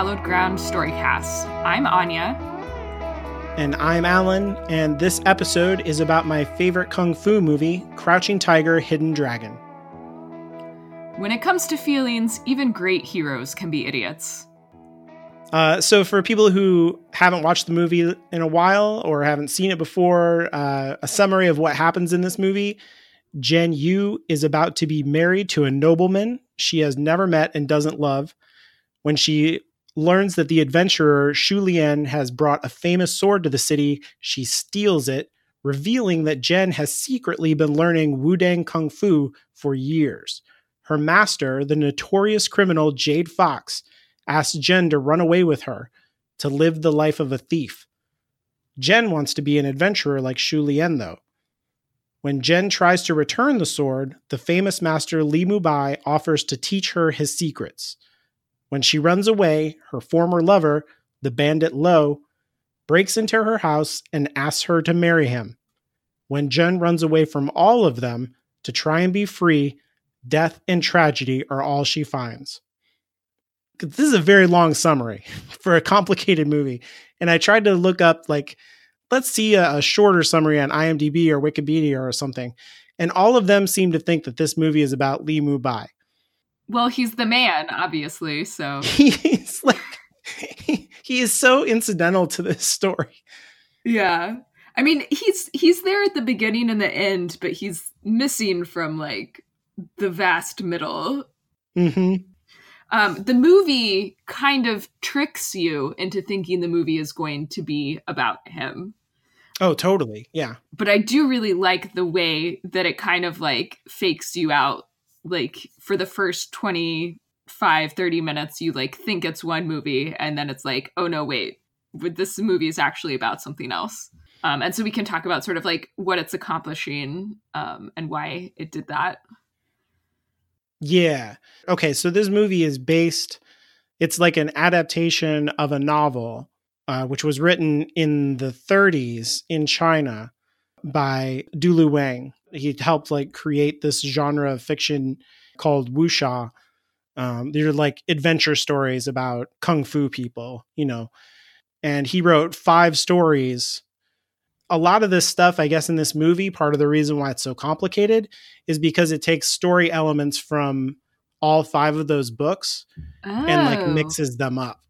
Hallowed Ground Storycast. I'm Anya. And I'm Alan, and this episode is about my favorite kung fu movie, Crouching Tiger, Hidden Dragon. When it comes to feelings, even great heroes can be idiots. Uh, so, for people who haven't watched the movie in a while or haven't seen it before, uh, a summary of what happens in this movie Jen Yu is about to be married to a nobleman she has never met and doesn't love. When she learns that the adventurer Shu Lian has brought a famous sword to the city, she steals it, revealing that Jen has secretly been learning Wudang Kung Fu for years. Her master, the notorious criminal Jade Fox, asks Jen to run away with her, to live the life of a thief. Jen wants to be an adventurer like Shu Lian, though. When Jen tries to return the sword, the famous master Li Mubai offers to teach her his secrets. When she runs away, her former lover, the bandit Lo, breaks into her house and asks her to marry him. When Jen runs away from all of them to try and be free, death and tragedy are all she finds. This is a very long summary for a complicated movie. And I tried to look up like let's see a, a shorter summary on IMDb or Wikipedia or something. And all of them seem to think that this movie is about Li Mubai. Well, he's the man, obviously. So he's like he, he is so incidental to this story. Yeah. I mean, he's he's there at the beginning and the end, but he's missing from like the vast middle. hmm Um, the movie kind of tricks you into thinking the movie is going to be about him. Oh, totally. Yeah. But I do really like the way that it kind of like fakes you out. Like for the first 25, 30 minutes, you like think it's one movie, and then it's like, oh no, wait, this movie is actually about something else. Um, and so we can talk about sort of like what it's accomplishing um, and why it did that. Yeah. Okay. So this movie is based, it's like an adaptation of a novel uh, which was written in the 30s in China by Dulu Wang. He helped like create this genre of fiction called wuxia. Um, they're like adventure stories about kung fu people, you know. And he wrote five stories. A lot of this stuff, I guess, in this movie, part of the reason why it's so complicated is because it takes story elements from all five of those books oh. and like mixes them up.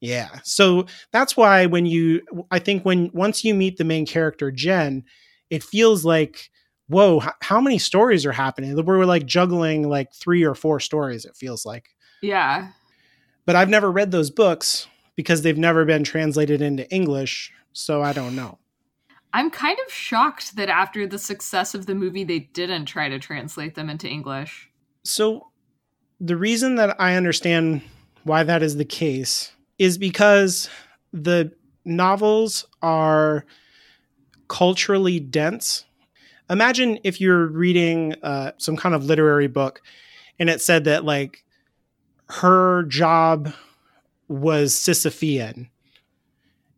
Yeah. So that's why when you, I think when once you meet the main character, Jen, it feels like, whoa, h- how many stories are happening? We're like juggling like three or four stories, it feels like. Yeah. But I've never read those books because they've never been translated into English. So I don't know. I'm kind of shocked that after the success of the movie, they didn't try to translate them into English. So the reason that I understand why that is the case is because the novels are culturally dense. Imagine if you're reading uh, some kind of literary book and it said that, like, her job was Sisyphean.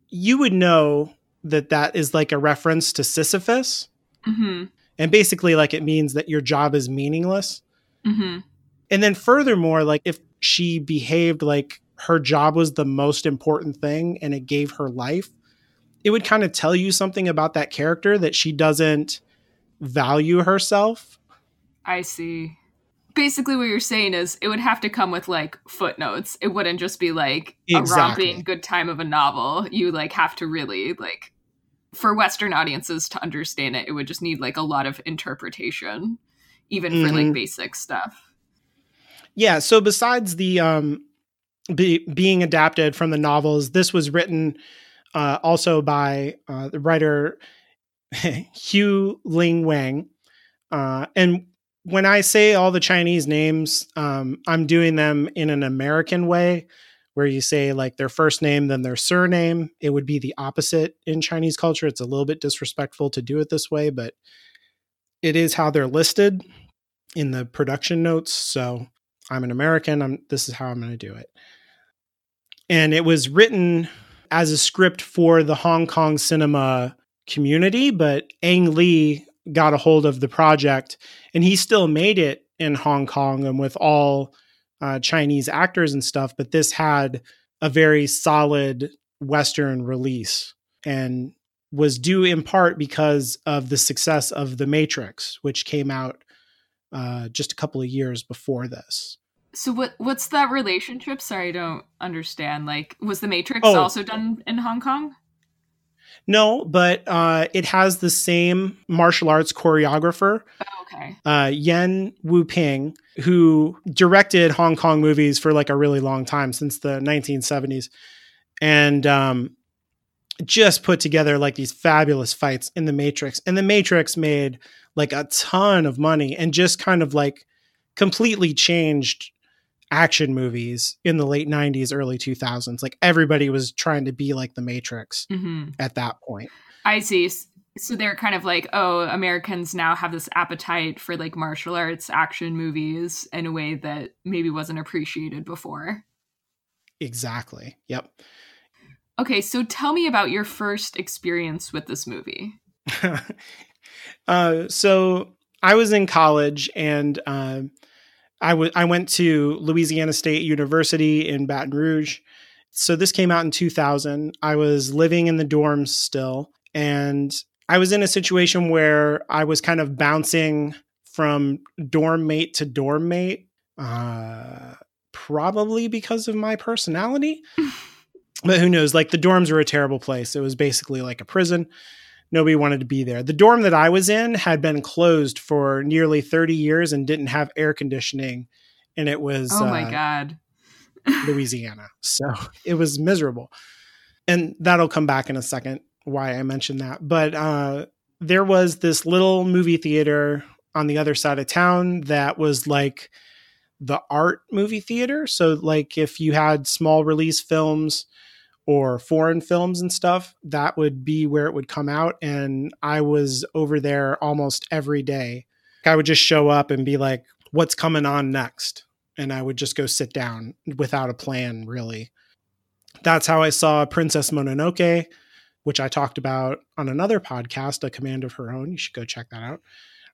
You would know that that is like a reference to Sisyphus. Mm-hmm. And basically, like, it means that your job is meaningless. Mm-hmm. And then, furthermore, like, if she behaved like her job was the most important thing and it gave her life, it would kind of tell you something about that character that she doesn't value herself. I see. Basically, what you're saying is it would have to come with like footnotes. It wouldn't just be like Exactly. a romping good time of a novel. You like have to really like for Western audiences to understand it. It would just need like a lot of interpretation, even for like Mhm. basic stuff. Yeah. So besides the um, be, being adapted from the novels, this was written uh, also by uh, the writer Hui-Ling Wang. Uh, and when I say all the Chinese names, um, I'm doing them in an American way, where you say like their first name, then their surname. It would be the opposite in Chinese culture. It's a little bit disrespectful to do it this way, but it is how they're listed in the production notes. So I'm an American. I'm this is how I'm going to do it. And it was written as a script for the Hong Kong cinema community, but Ang Lee got a hold of the project and he still made it in Hong Kong and with all uh, Chinese actors and stuff. But this had a very solid Western release and was due in part because of the success of The Matrix, which came out uh, just a couple of years before this. So what what's that relationship? Sorry, I don't understand. Like, was The Matrix Oh. also done in Hong Kong? No, but uh, it has the same martial arts choreographer, Oh, okay. uh, Yen Wu Ping, who directed Hong Kong movies for like a really long time since the 1970s, and um, just put together like these fabulous fights in The Matrix. And The Matrix made like a ton of money and just kind of like completely changed action movies in the late 90s, early 2000s. Like everybody was trying to be like The Matrix hmm at that point. I see. So they're kind of like, oh, Americans now have this appetite for like martial arts action movies in a way that maybe wasn't appreciated before. Exactly. Yep. Okay, so tell me about your first experience with this movie. uh, so I was in college and uh, I wa- I went to Louisiana State University in Baton Rouge. So this came out in 2000. I was living in the dorms still, and I was in a situation where I was kind of bouncing from dorm mate to dorm mate, uh, probably because of my personality. but who knows? Like the dorms were a terrible place. It was basically like a prison nobody wanted to be there. The dorm that I was in had been closed for nearly 30 years and didn't have air conditioning. And it was Oh my uh, god. Louisiana. So it was miserable. And that'll come back in a second why I mentioned that. But uh, there was this little movie theater on the other side of town that was like the art movie theater. So, like, if you had small release films or foreign films and stuff, that would be where it would come out. And I was over there almost every day. I would just show up and be like, what's coming on next? And I would just go sit down without a plan, really. That's how I saw Princess Mononoke, which I talked about on another podcast, A Command of Her Own. You should go check that out.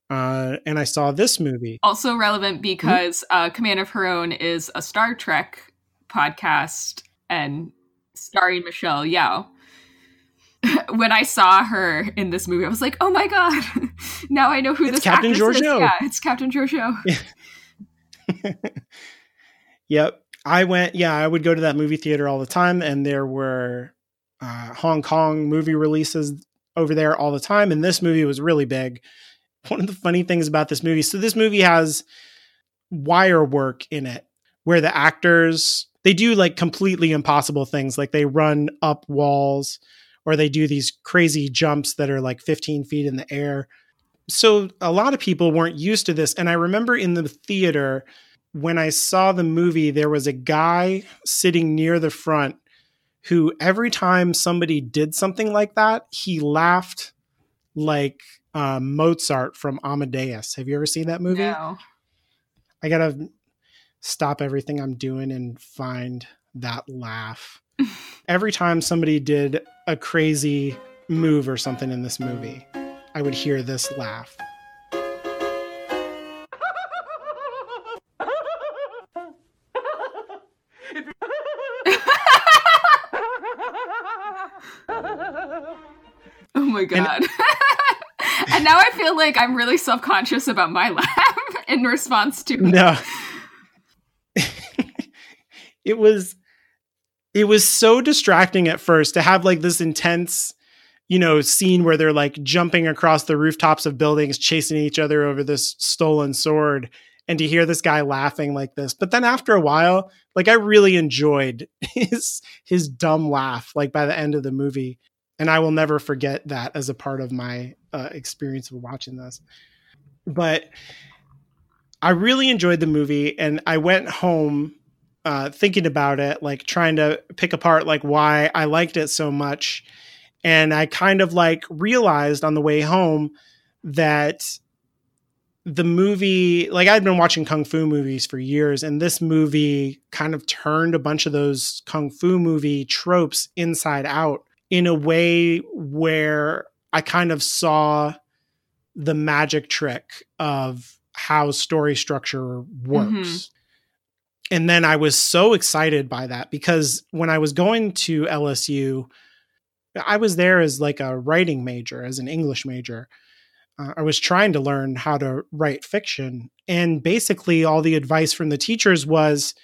Uh, and I saw this movie. Also relevant because uh, Command of Her Own is a Star Trek podcast and starring Michelle Yeoh. when I saw her in this movie, I was like, "Oh my god! now I know who It's this Captain actress is." Georgiou. Yeah, it's Captain Georgiou. Yep. I went, yeah, I would go to that movie theater all the time, and there were uh, Hong Kong movie releases over there all the time. And this movie was really big. One of the funny things about this movie so, this movie has wire work in it where the actors they do like completely impossible things like they run up walls or they do these crazy jumps that are like 15 feet in the air so a lot of people weren't used to this and i remember in the theater when I saw the movie, there was a guy sitting near the front who, every time somebody did something like that, he laughed like uh, Mozart from Amadeus. Have you ever seen that movie? No. I gotta stop everything I'm doing and find that laugh. every time somebody did a crazy move or something in this movie, I would hear this laugh. Oh my god. And, now I feel like I'm really self conscious about my laugh in response to no it was it was so distracting at first to have like this intense you know scene where they're like jumping across the rooftops of buildings chasing each other over this stolen sword and to hear this guy laughing like this. But then after a while like i really enjoyed his his dumb laugh like by the end of the movie. And i will never forget that as a part of my uh, experience of watching this. But I really enjoyed the movie, and I went home uh, thinking about it, like trying to pick apart like why I liked it so much, and I kind of like realized on the way home that the movie, like I'd been watching kung fu movies for years, and this movie kind of turned a bunch of those kung fu movie tropes inside out in a way where I kind of saw the magic trick of how story structure works. And then I was so excited by that because when I was going to LSU, I was there as like a writing major, as an English major. Uh, I was trying to learn how to write fiction. And basically, all the advice from the teachers was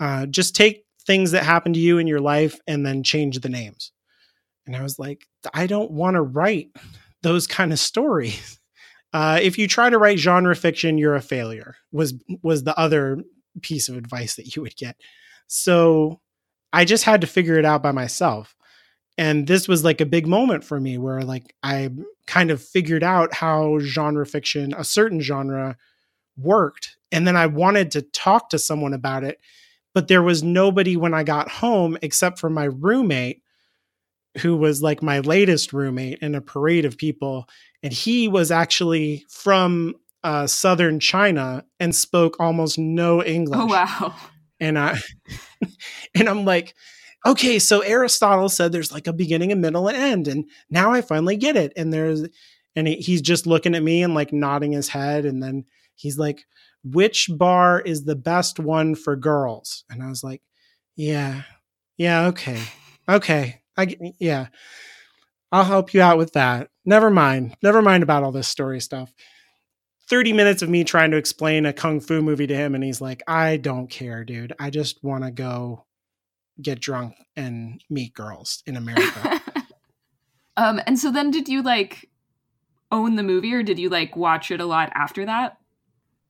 uh, just take things that happen to you in your life and then change the names. And I was like, I don't want to write those kind of stories. Uh, if you try to write genre fiction, you're a failure. Was was the other piece of advice that you would get. So I just had to figure it out by myself. And this was like a big moment for me where like I kind of figured out how genre fiction, a certain genre worked. And then I wanted to talk to someone about it, but there was nobody when I got home except for my roommate who was like my latest roommate in a parade of people and he was actually from uh, southern China and spoke almost no English. Oh wow! And I and I'm like, okay, so Aristotle said there's like a beginning, a middle, and end, and now I finally get it. And there's and he, he's just looking at me and like nodding his head, and then he's like, which bar is the best one for girls? And I was like, yeah, yeah, okay, okay, I yeah. I'll help you out with that. Never mind. Never mind about all this story stuff. 30 minutes of me trying to explain a kung fu movie to him and he's like i don't care dude. I just want to go get drunk and meet girls in america. Um and so then did you like own the movie or did you like watch it a lot after that?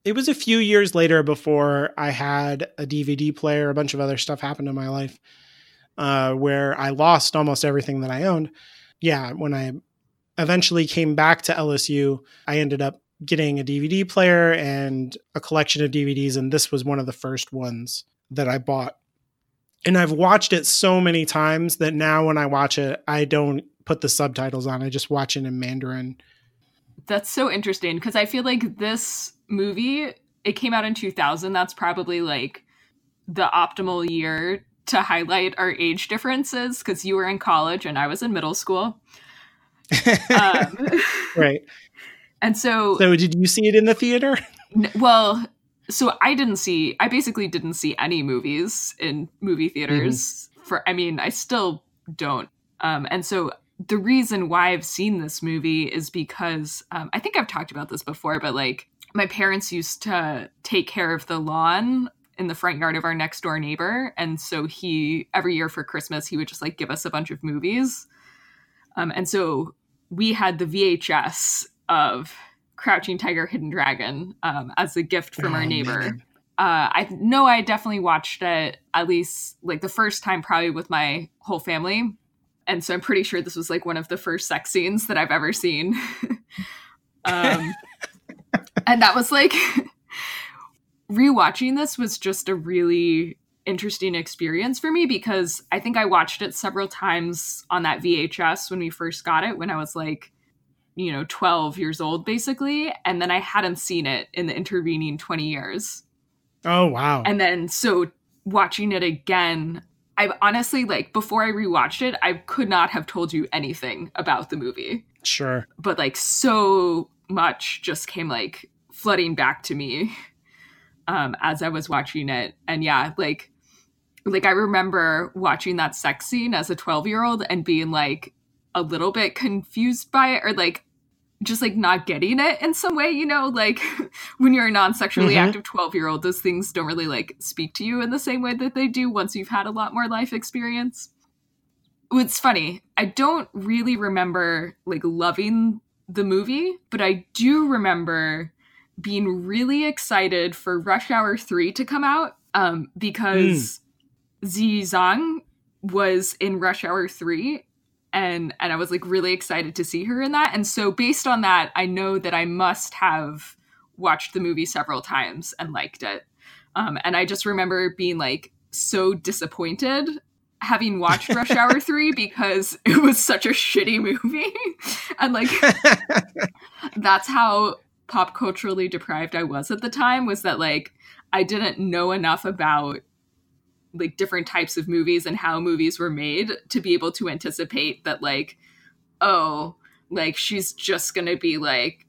It was a few years later before i had a dvd player a bunch of other stuff happened in my life uh, where i lost almost everything that i owned. Yeah when i eventually came back to lsu i ended up getting a DVD player and a collection of DVDs, and this was one of the first ones that I bought. And I've watched it so many times that now when I watch it, I don't put the subtitles on. I just watch it in Mandarin. That's so interesting because I feel like this movie, it came out in 2000. That's probably like the optimal year to highlight our age differences because you were in college and I was in middle school. um, right. And so So did you see it in the theater? N- well, so I didn't see I basically didn't see any movies in movie theaters mm-hmm. for I mean, I still don't. Um and so the reason why I've seen this movie is because um, I think I've talked about this before, but like my parents used to take care of the lawn in the front yard of our next door neighbor. And so he, every year for Christmas, he would just like give us a bunch of movies. Um, and so we had the VHS of Crouching Tiger, Hidden Dragon um, as a gift from oh, our neighbor. Uh, I know I definitely watched it at least like the first time, probably with my whole family. And so I'm pretty sure this was like one of the first sex scenes that I've ever seen. um, and that was like rewatching this was just a really interesting experience for me because I think I watched it several times on that VHS when we first got it when I was like you know 12 years old basically and then i hadn't seen it in the intervening 20 years. Oh wow. And then so watching it again I've honestly like before i rewatched it i could not have told you anything about the movie. Sure. But like so much just came like flooding back to me um as i was watching it. And yeah like like i remember watching that sex scene as a 12 year old and being like a little bit confused by it or like just like not getting it in some way, you know, like when you're a non-sexually mm-hmm. active 12 year old, those things don't really like speak to you in the same way that they do once you've had a lot more life experience. It's funny. I don't really remember like loving the movie, but I do remember being really excited for Rush Hour 3 to come out um, because mm. Zhang was in Rush Hour 3 and and I was like really excited to see her in that. And so based on that, I know that I must have watched the movie several times and liked it. Um, and I just remember being like so disappointed having watched Rush Hour 3 because it was such a shitty movie. and like that's how pop culturally deprived I was at the time was that like I didn't know enough about like different types of movies and how movies were made to be able to anticipate that like oh like she's just gonna be like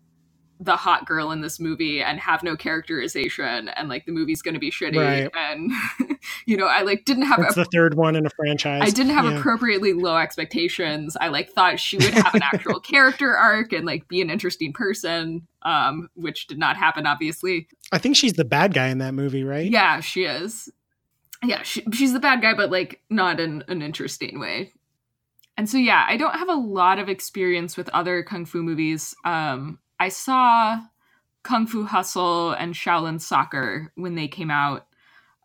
the hot girl in this movie and have no characterization and like the movie's going to be shitty Right. and you know I like didn't have It's the third one in a franchise. I didn't have Yeah. appropriately low expectations. I like thought she would have an actual character arc and like be an interesting person, um, which did not happen, obviously. I think she's the bad guy in that movie, right? Yeah, she is. Yeah, she, she's the bad guy, but like not in an interesting way. And so yeah, I don't have a lot of experience with other kung fu movies. Um, I saw Kung Fu Hustle and Shaolin Soccer when they came out,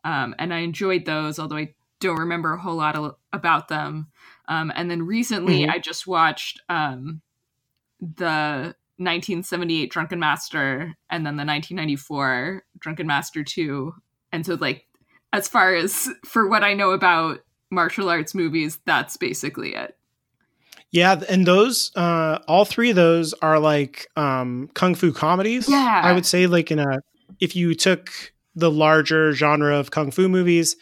um, and I enjoyed those. Although I don't remember a whole lot of, about them. Um, and then recently, Mhm. I just watched um, the 1978 Drunken Master and then the 1994 Drunken Master 2. And so, like, as far as for what I know about martial arts movies, that's basically it. Yeah, and those uh all three of those are like um kung fu comedies. Yeah. I would say like in a if you took the larger genre of kung fu movies,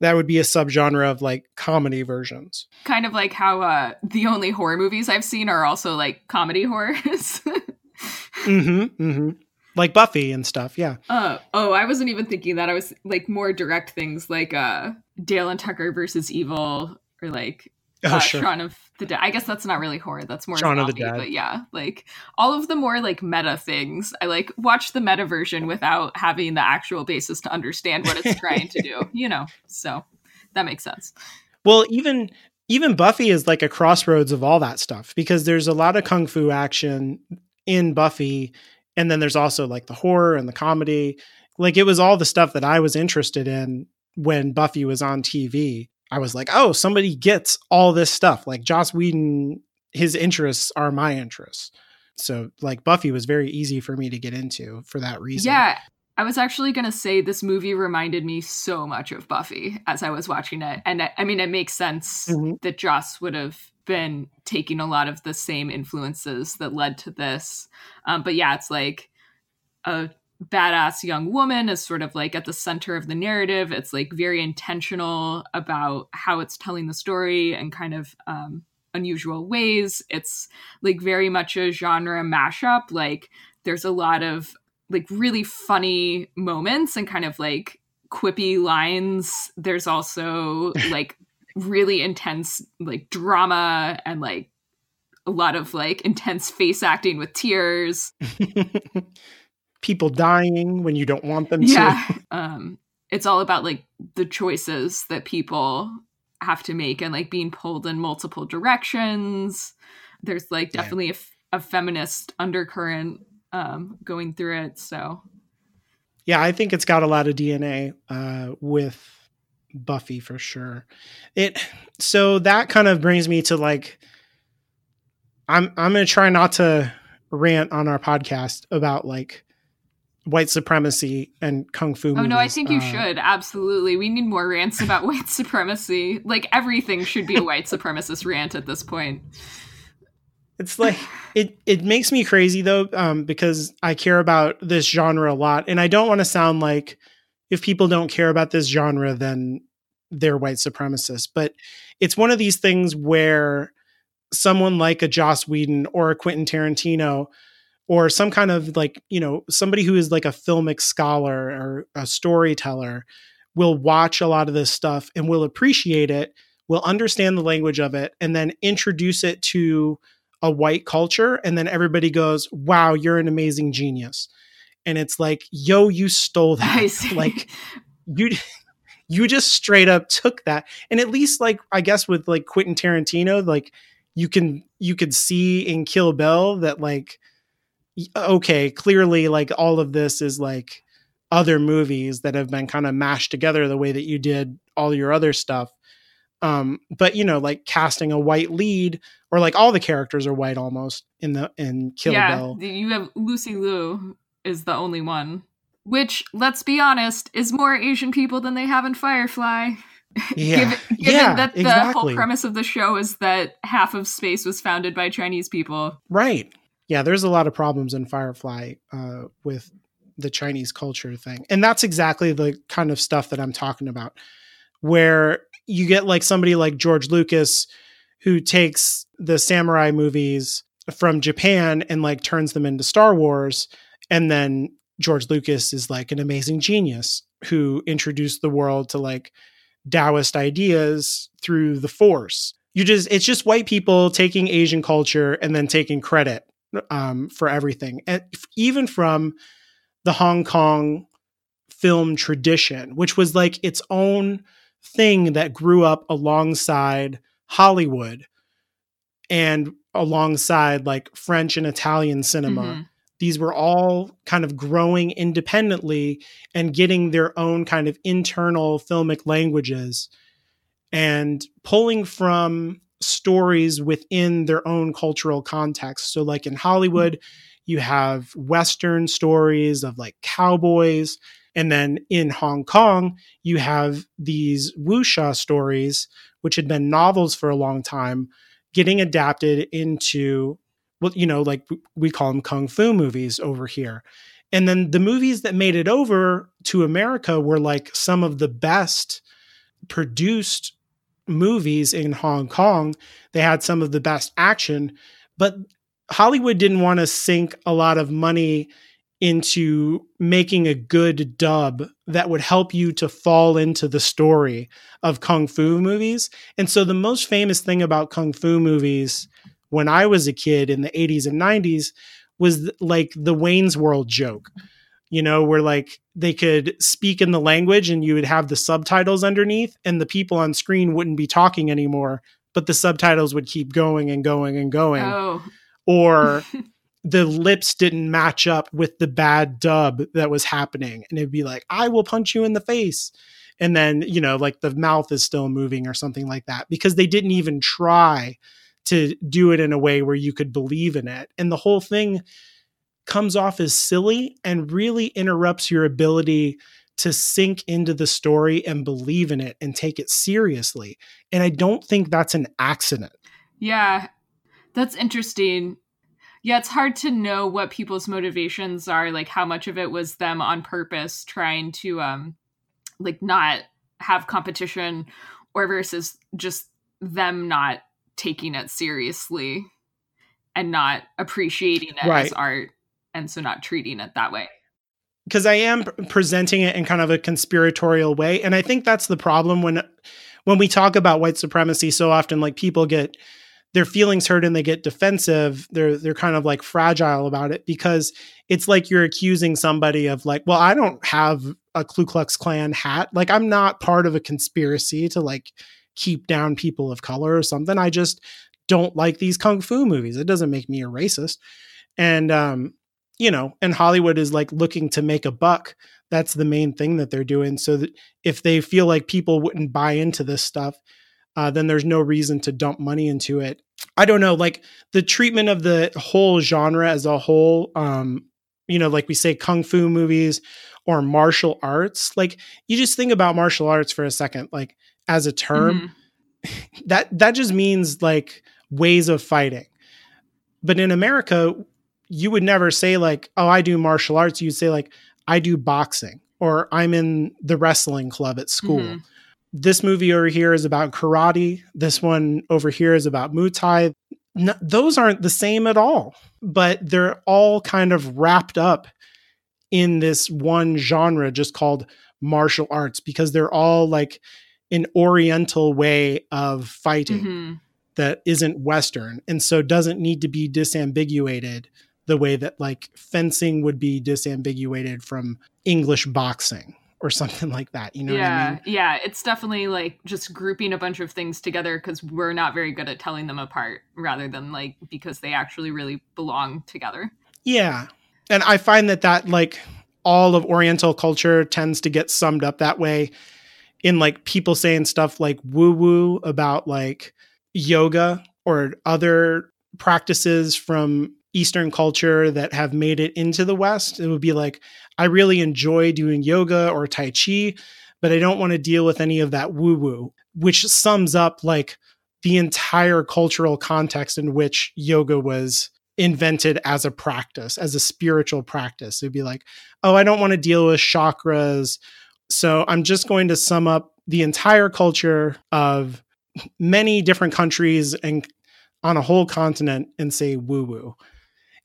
that would be a subgenre of like comedy versions. Kind of like how uh, the only horror movies I've seen are also like comedy horrors. Mhm. Mhm. Like Buffy and stuff. Yeah. Uh, oh, I wasn't even thinking that. I was like more direct things like uh, Dale and Tucker versus Evil or like Oh, uh, sure. Shaun of the Dead. I guess that's not really horror. That's more Shaun of the Dead. But yeah, like all of the more like meta things. I like watch the meta version without having the actual basis to understand what it's trying to do. You know, so that makes sense. Well, even even Buffy is like a crossroads of all that stuff because there's a lot of kung fu action in Buffy and then there's also like the horror and the comedy. Like it was all the stuff that I was interested in when Buffy was on TV. I was like, "Oh, somebody gets all this stuff." Like Joss Whedon his interests are my interests. So like Buffy was very easy for me to get into for that reason. Yeah, I was actually gonna say this movie reminded me so much of Buffy as I was watching it, and I, I mean, it makes sense Mhm. that Joss would have been taking a lot of the same influences that led to this. Um, but yeah, it's like a badass young woman is sort of like at the center of the narrative. It's like very intentional about how it's telling the story and kind of um, unusual ways. It's like very much a genre mashup. Like there's a lot of like really funny moments and kind of like quippy lines. There's also like really intense like drama and like a lot of like intense face acting with tears. People dying when you don't want them Yeah. to. Um it's all about like the choices that people have to make and like being pulled in multiple directions. There's like Yeah. definitely a, f- a feminist undercurrent um going through it. So Yeah, I think it's got a lot of DNA uh, with Buffy for sure. It so that kind of brings me to like I'm I'm gonna try not to rant on our podcast about like white supremacy and kung fu. Oh no, I think you Uh, should. Absolutely. We need more rants about white supremacy. Like everything should be a white supremacist rant at this point. It's like it it makes me crazy though, um, because I care about this genre a lot, and I don't want to sound like if people don't care about this genre, then they're white supremacists. But it's one of these things where someone like a Joss Whedon or a Quentin Tarantino or some kind of like, you know, somebody who is like a filmic scholar or a storyteller will watch a lot of this stuff and will appreciate it, will understand the language of it, and then introduce it to a white culture. And then everybody goes, wow, you're an amazing genius. And it's like, yo, you stole that. Like you you just straight up took that. And at least like i guess with like quentin tarantino like you can you could see in kill bill that like okay clearly like all of this is like other movies that have been kind of mashed together the way that you did all your other stuff. Um but you know like casting a white lead or like all the characters are white almost in the in kill yeah, bill. you have Lucy Liu is the only one, which let's be honest is more Asian people than they have in Firefly. yeah given given yeah that the exactly whole premise of the show is that half of space was founded by Chinese people. Right. Yeah, there's a lot of problems in Firefly uh, with the Chinese culture thing. And that's exactly the kind of stuff that I'm talking about, where you get like somebody like George Lucas who takes the samurai movies from Japan and like turns them into Star Wars. And then George Lucas is like an amazing genius who introduced the world to like Taoist ideas through the Force. You just, it's just white people taking Asian culture and then taking credit um, for everything. And even from the Hong Kong film tradition, which was like its own thing that grew up alongside Hollywood and alongside like French and Italian cinema. Mm-hmm. These were all kind of growing independently and getting their own kind of internal filmic languages and pulling from stories within their own cultural context. So, like in Hollywood, you have Western stories of like cowboys. And then in Hong Kong, you have these wuxia stories, which had been novels for a long time, getting adapted into well you know like we call them kung fu movies over here and then the movies that made it over to america were like some of the best produced movies in hong kong they had some of the best action but hollywood didn't want to sink a lot of money into making a good dub that would help you to fall into the story of kung fu movies. And so the most famous thing about kung fu movies when I was a kid in the 80s and 90s was like the Wayne's World joke. You know, where like they could speak in the language and you would have the subtitles underneath and the people on screen wouldn't be talking anymore, but the subtitles would keep going and going and going. Oh. Or the lips didn't match up with the bad dub that was happening. And it'd be like, I will punch you in the face. And then, you know, like the mouth is still moving or something like that because they didn't even try to do it in a way where you could believe in it. And the whole thing comes off as silly and really interrupts your ability to sink into the story and believe in it and take it seriously. And I don't think that's an accident. Yeah, that's interesting yeah, it's hard to know what people's motivations are, like how much of it was them on purpose trying to um like not have competition or versus just them not taking it seriously and not appreciating it right. as art and so not treating it that way because I am presenting it in kind of a conspiratorial way, and I think that's the problem when when we talk about white supremacy so often. Like people get their feelings hurt and they get defensive they're they're kind of like fragile about it because it's like you're accusing somebody of like well i don't have a ku klux klan hat like i'm not part of a conspiracy to like keep down people of color or something. I just don't like these kung fu movies. It doesn't make me a racist. And um you know and hollywood is like looking to make a buck. That's the main thing that they're doing. So that if they feel like people wouldn't buy into this stuff uh, then there's no reason to dump money into it. I don't know, like the treatment of the whole genre as a whole, um, you know, like we say kung fu movies or martial arts. Like you just think about martial arts for a second, like as a term, mm-hmm. that that just means like ways of fighting. But in America, you would never say like, "Oh, I do martial arts." You'd say like, "I do boxing," or "I'm in the wrestling club at school." Mm-hmm this movie over here is about karate. This one over here is about Muay Thai. No, those aren't the same at all, but they're all kind of wrapped up in this one genre just called martial arts because they're all like an oriental way of fighting mm-hmm. that isn't western and so doesn't need to be disambiguated the way that like fencing would be disambiguated from english boxing or something like that. You know yeah, I mean? Yeah, it's definitely like just grouping a bunch of things together because we're not very good at telling them apart rather than like because they actually really belong together. Yeah. And I find that that like all of Oriental culture tends to get summed up that way in like people saying stuff like woo woo about like yoga or other practices from Eastern culture that have made it into the West. It would be like, I really enjoy doing yoga or Tai Chi, but I don't want to deal with any of that woo woo, which sums up like the entire cultural context in which yoga was invented as a practice, as a spiritual practice. It'd be like, oh, I don't want to deal with chakras. So I'm just going to sum up the entire culture of many different countries and on a whole continent and say woo woo.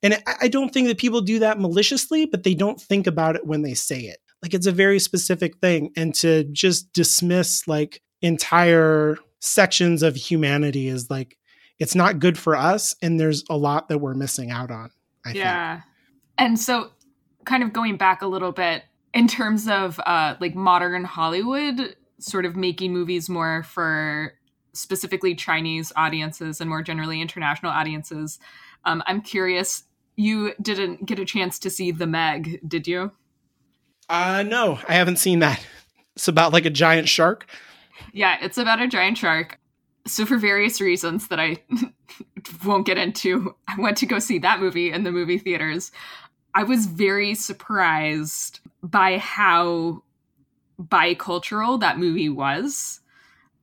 And I don't think that people do that maliciously, but they don't think about it when they say it. Like it's a very specific thing. And to just dismiss like entire sections of humanity is like, it's not good for us. And there's a lot that we're missing out on. I yeah. Think. And so, kind of going back a little bit in terms of uh, like modern Hollywood, sort of making movies more for specifically Chinese audiences and more generally international audiences. Um, I'm curious, you didn't get a chance to see The Meg, did you? Uh, no, I haven't seen that. It's about like a giant shark. Yeah, it's about a giant shark. So, for various reasons that I won't get into, I went to go see that movie in the movie theaters. I was very surprised by how bicultural that movie was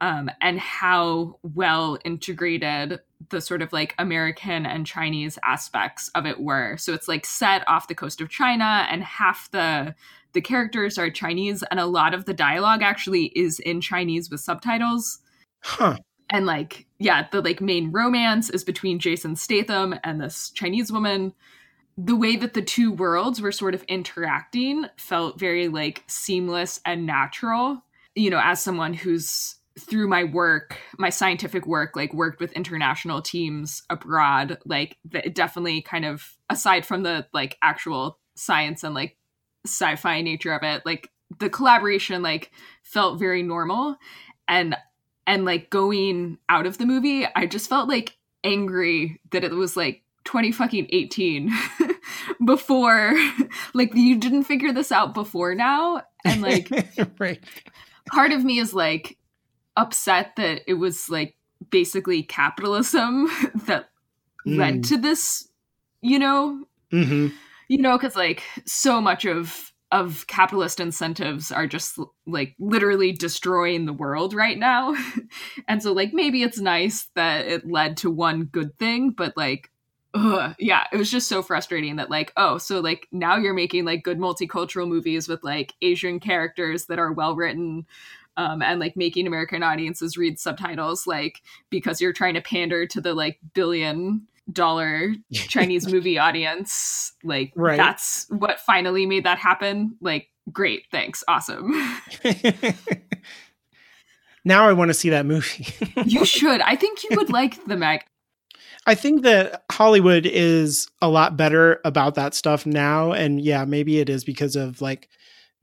um, and how well integrated the sort of like American and Chinese aspects of it were. So it's like set off the coast of China, and half the the characters are Chinese, and a lot of the dialogue actually is in Chinese with subtitles. Huh. And like, yeah, the like main romance is between Jason Statham and this Chinese woman the way that the two worlds were sort of interacting felt very like seamless and natural. You know, as someone who's through my work, my scientific work, like worked with international teams abroad, like it definitely kind of aside from the like actual science and like sci-fi nature of it, like the collaboration like felt very normal and and like going out of the movie, I just felt like angry that it was like 20 fucking 18 before like you didn't figure this out before now and like right part of me is like upset that it was like basically capitalism that mm. led to this you know mm-hmm. you know because like so much of of capitalist incentives are just like literally destroying the world right now and so like maybe it's nice that it led to one good thing but like ugh, yeah, it was just so frustrating that like, oh, so like now you're making like good multicultural movies with like Asian characters that are well written. Um, and like making American audiences read subtitles, like because you're trying to pander to the like billion dollar Chinese movie audience. Like right. that's what finally made that happen. Like, great, thanks, awesome. now I want to see that movie. you should. I think you would like the Meg. I think that Hollywood is a lot better about that stuff now. And yeah, maybe it is because of like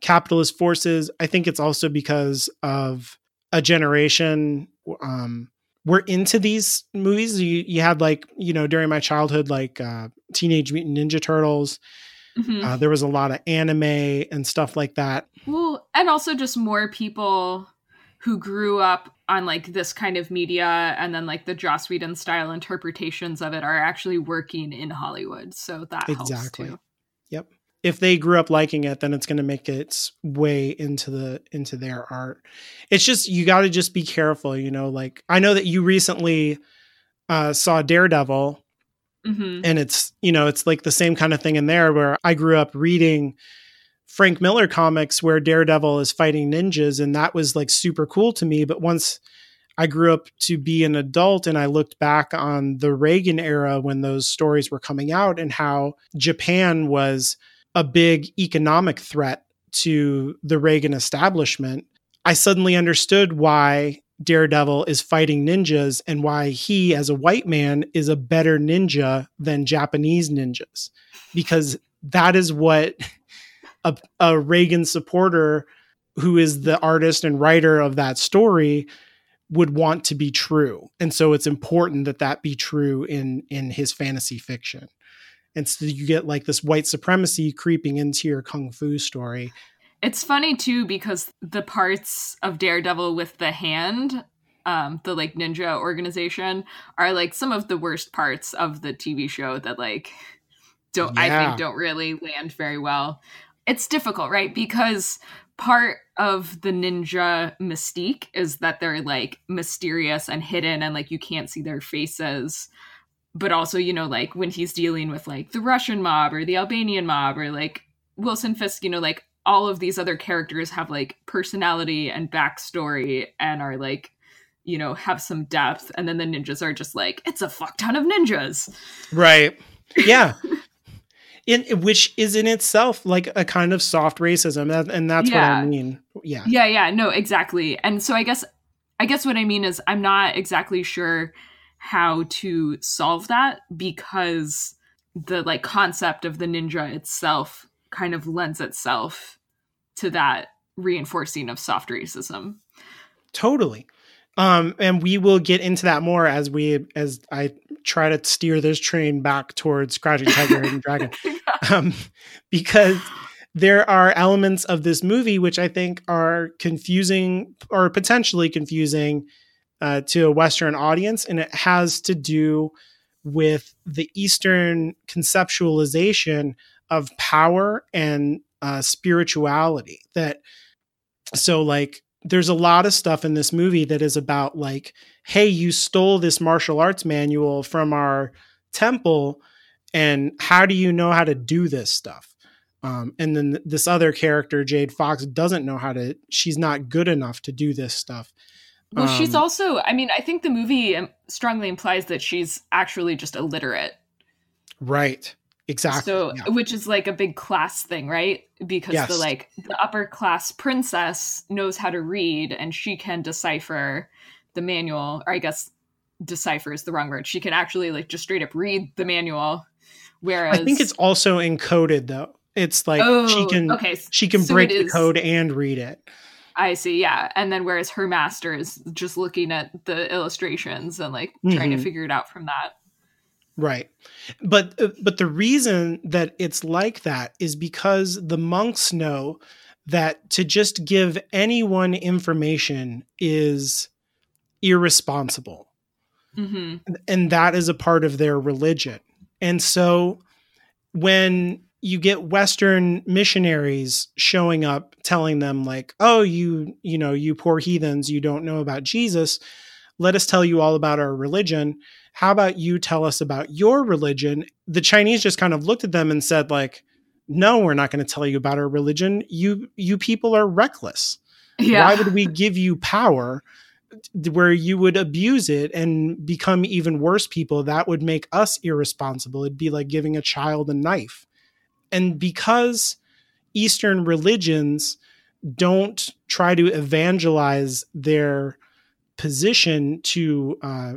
capitalist forces. I think it's also because of a generation. Um, we're into these movies. You, you had like, you know, during my childhood, like uh, Teenage Mutant Ninja Turtles. Mm-hmm. Uh, there was a lot of anime and stuff like that. Well, and also just more people who grew up on like this kind of media and then like the Joss Whedon style interpretations of it are actually working in Hollywood. So that exactly. helps too. Yep. If they grew up liking it, then it's going to make its way into the into their art. It's just you got to just be careful, you know. Like I know that you recently uh, saw Daredevil, mm-hmm. and it's you know it's like the same kind of thing in there where I grew up reading Frank Miller comics where Daredevil is fighting ninjas, and that was like super cool to me. But once I grew up to be an adult and I looked back on the Reagan era when those stories were coming out and how Japan was a big economic threat to the Reagan establishment, I suddenly understood why Daredevil is fighting ninjas and why he, as a white man, is a better ninja than Japanese ninjas. Because that is what a, a Reagan supporter who is the artist and writer of that story would want to be true. And so it's important that that be true in in his fantasy fiction. And so you get like this white supremacy creeping into your kung fu story. It's funny too because the parts of daredevil with the hand um the like ninja organization are like some of the worst parts of the tv show that like don't yeah. i think don't really land very well it's difficult, right? Because part of the ninja mystique is that they're like mysterious and hidden and like you can't see their faces. But also, you know, like when he's dealing with like the Russian mob or the Albanian mob or like Wilson Fisk, you know, like all of these other characters have like personality and backstory and are like, you know, have some depth. And then the ninjas are just like, it's a fuck ton of ninjas. Right. Yeah. in which is in itself like a kind of soft racism and that's yeah. what i mean. Yeah. Yeah yeah no exactly. And so i guess i guess what i mean is i'm not exactly sure how to solve that because the like concept of the ninja itself kind of lends itself to that reinforcing of soft racism. Totally um, and we will get into that more as we as I try to steer this train back towards Crouching Tiger, Hidden Dragon, um, because there are elements of this movie which I think are confusing or potentially confusing uh, to a Western audience, and it has to do with the Eastern conceptualization of power and uh, spirituality. That so like there's a lot of stuff in this movie that is about like hey you stole this martial arts manual from our temple and how do you know how to do this stuff um, and then this other character jade fox doesn't know how to she's not good enough to do this stuff well um, she's also i mean i think the movie strongly implies that she's actually just illiterate right Exactly. So, yeah. which is like a big class thing, right? Because yes. the like the upper class princess knows how to read and she can decipher the manual, or I guess decipher is the wrong word. She can actually like just straight up read the manual. Whereas I think it's also encoded though. It's like oh, she can okay. she can so break the code and read it. I see, yeah. And then whereas her master is just looking at the illustrations and like mm-hmm. trying to mm-hmm. figure it out from that. Right. But uh, but the reason that it's like that is because the monks know that to just give anyone information is irresponsible. Mm-hmm. And that is a part of their religion. And so when you get western missionaries showing up telling them like oh you you know you poor heathens you don't know about jesus let us tell you all about our religion. How about you tell us about your religion? The chinese just kind of looked at them and said like no we're not going to tell you about our religion. You you people are reckless. Yeah. why would we give you power where you would abuse it and become even worse people? That would make us irresponsible. It'd be like giving a child a knife. And because eastern religions don't try to evangelize their position to uh,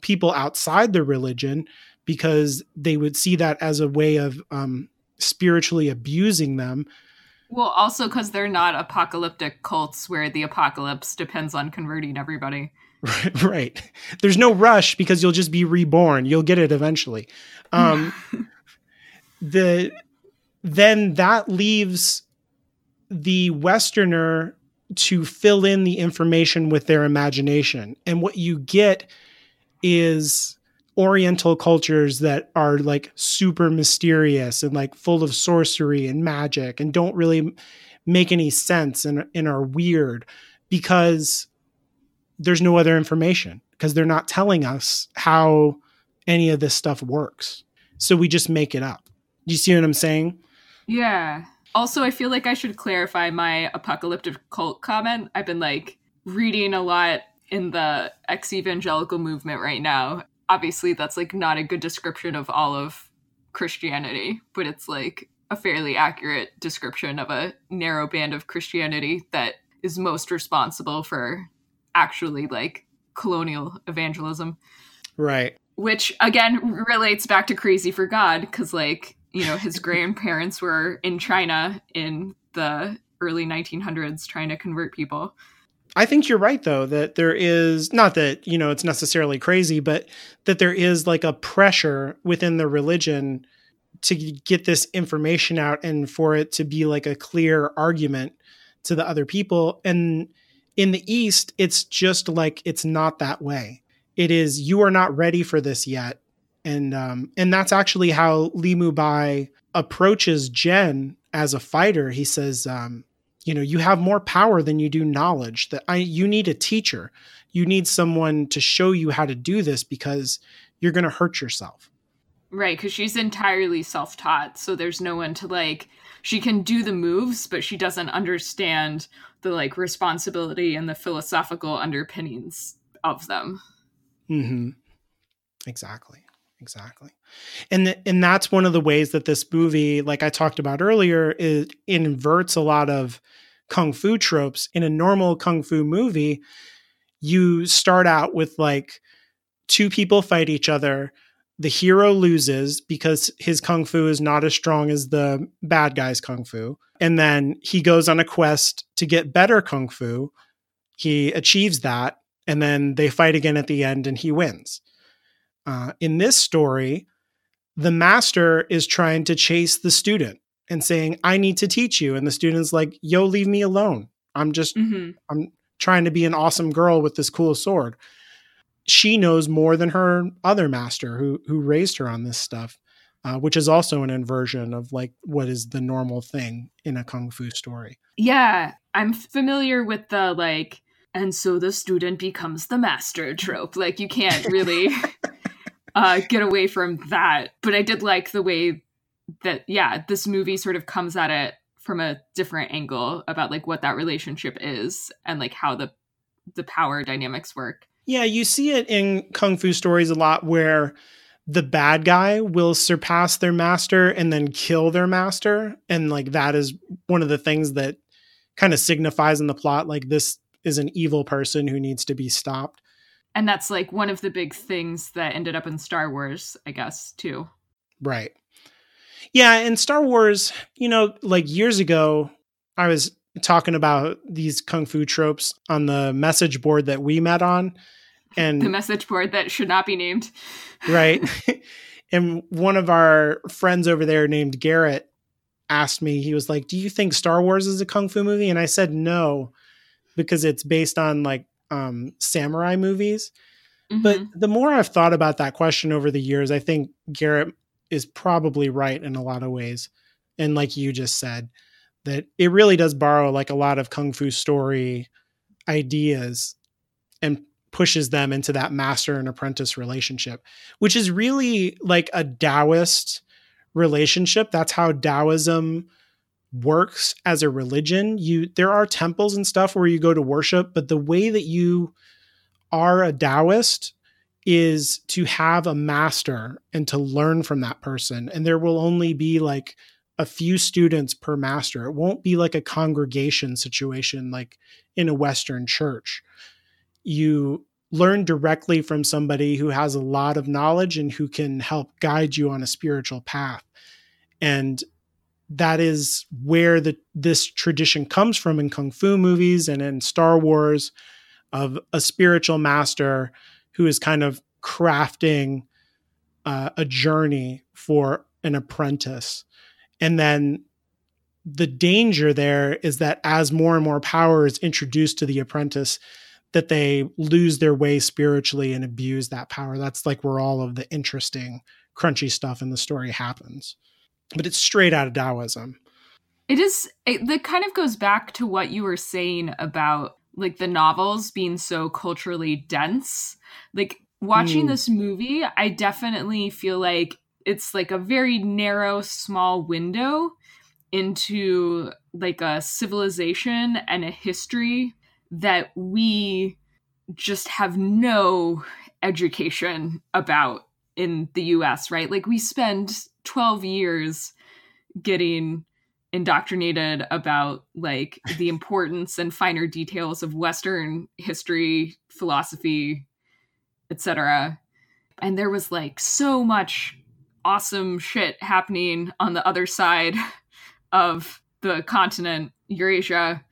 people outside the religion because they would see that as a way of um, spiritually abusing them. Well, also because they're not apocalyptic cults where the apocalypse depends on converting everybody. Right, right. There's no rush because you'll just be reborn. You'll get it eventually. Um, the then that leaves the Westerner to fill in the information with their imagination. And what you get is oriental cultures that are like super mysterious and like full of sorcery and magic and don't really make any sense and, and are weird because there's no other information because they're not telling us how any of this stuff works. So we just make it up. Do you see what I'm saying? Yeah. Also, I feel like I should clarify my apocalyptic cult comment. I've been like reading a lot in the ex evangelical movement right now. Obviously, that's like not a good description of all of Christianity, but it's like a fairly accurate description of a narrow band of Christianity that is most responsible for actually like colonial evangelism. Right. Which again relates back to Crazy for God because like you know his grandparents were in China in the early 1900s trying to convert people. I think you're right though that there is not that you know it's necessarily crazy but that there is like a pressure within the religion to get this information out and for it to be like a clear argument to the other people. And in the east it's just like it's not that way. It is you are not ready for this yet and um, and that's actually how Li Mu Bai approaches Jen as a fighter. He says, um, you know, you have more power than you do knowledge. That I you need a teacher. You need someone to show you how to do this because you're going to hurt yourself. Right, because she's entirely self-taught, so there's no one to like. She can do the moves, but she doesn't understand the like responsibility and the philosophical underpinnings of them. Mm-hmm. Exactly. Exactly. And th- and that's one of the ways that this movie, like I talked about earlier, it inverts a lot of kung fu tropes. In a normal kung fu movie, you start out with like two people fight each other. The hero loses because his kung fu is not as strong as the bad guy's kung fu. And then he goes on a quest to get better kung fu. He achieves that. And then they fight again at the end and he wins. Uh, in this story, the master is trying to chase the student and saying, I need to teach you. And the student's like, yo, leave me alone. I'm just, Mm-hmm. I'm trying to be an awesome girl with this cool sword. She knows more than her other master who who raised her on this stuff, uh, which is also an inversion of like what is the normal thing in a kung fu story. Yeah, I'm familiar with the like, and so the student becomes the master trope. Like, you can't really uh, get away from that. But I did like the way that, yeah, this movie sort of comes at it from a different angle about like what that relationship is and like how the the power dynamics work. Yeah, you see it in kung fu stories a lot where the bad guy will surpass their master and then kill their master. And like that is one of the things that kind of signifies in the plot like this is an evil person who needs to be stopped. And that's like one of the big things that ended up in Star Wars, I guess, too. Right. Yeah, and Star Wars, you know, like years ago, I was talking about these kung fu tropes on the message board that we met on. And The message board that should not be named. right? and one of our friends over there named Garrett asked me, he was like, Do you think Star Wars is a kung fu movie? And I said no, because it's based on like um, samurai movies. But Mhm. the more I've thought about that question over the years, I think Garrett is probably right in a lot of ways. And like you just said, that it really does borrow like a lot of kung fu story ideas and pushes them into that master and apprentice relationship, which is really like a Taoist relationship. That's how Taoism works as a religion. You there are temples and stuff where you go to worship, but the way that you are a Taoist is to have a master and to learn from that person. And there will only be like a few students per master. It won't be like a congregation situation like in a Western church. You learn directly from somebody who has a lot of knowledge and who can help guide you on a spiritual path. And that is where the this tradition comes from in kung fu movies and in Star Wars of a spiritual master who is kind of crafting uh, a journey for an apprentice. And then the danger there is that as more and more power is introduced to the apprentice, that they lose their way spiritually and abuse that power. That's like where all of the interesting, crunchy stuff in the story happens. But it's straight out of Taoism. It is it that kind of goes back to what you were saying about like the novels being so culturally dense. Like watching Mm. this movie, I definitely feel like it's like a very narrow small window into like a civilization and a history that we just have no education about in the US, right? Like we spend 12 years getting indoctrinated about like the importance and finer details of western history, philosophy, etc. And there was like so much awesome shit happening on the other side of the continent, Eurasia.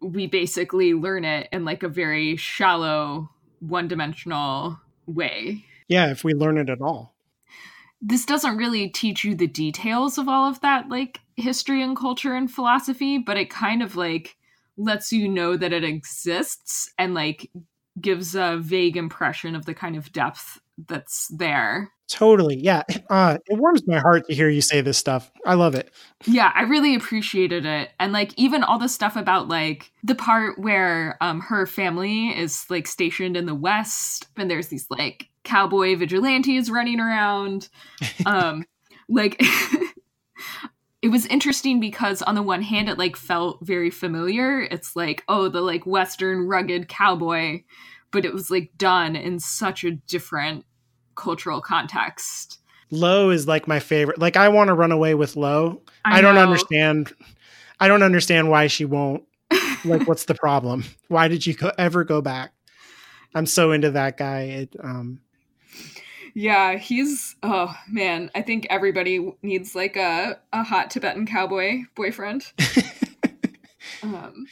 We basically learn it in like a very shallow, one dimensional way. Yeah, if we learn it at all. This doesn't really teach you the details of all of that, like history and culture and philosophy, but it kind of like lets you know that it exists and like gives a vague impression of the kind of depth that's there. Totally. Yeah. Uh, it warms my heart to hear you say this stuff. I love it. Yeah, I really appreciated it. And like even all the stuff about like the part where um her family is like stationed in the west and there's these like cowboy vigilantes running around. Um like it was interesting because on the one hand it like felt very familiar. It's like, oh, the like western rugged cowboy. but it was like done in such a different cultural context. Lo is like my favorite. Like I want to run away with Lo. I I, don't know. understand. I don't understand why she won't. Like, what's the problem? Why did you go, ever go back? I'm so into that guy. It, um, Yeah, he's oh man, I think everybody needs like a, a hot Tibetan cowboy boyfriend. um,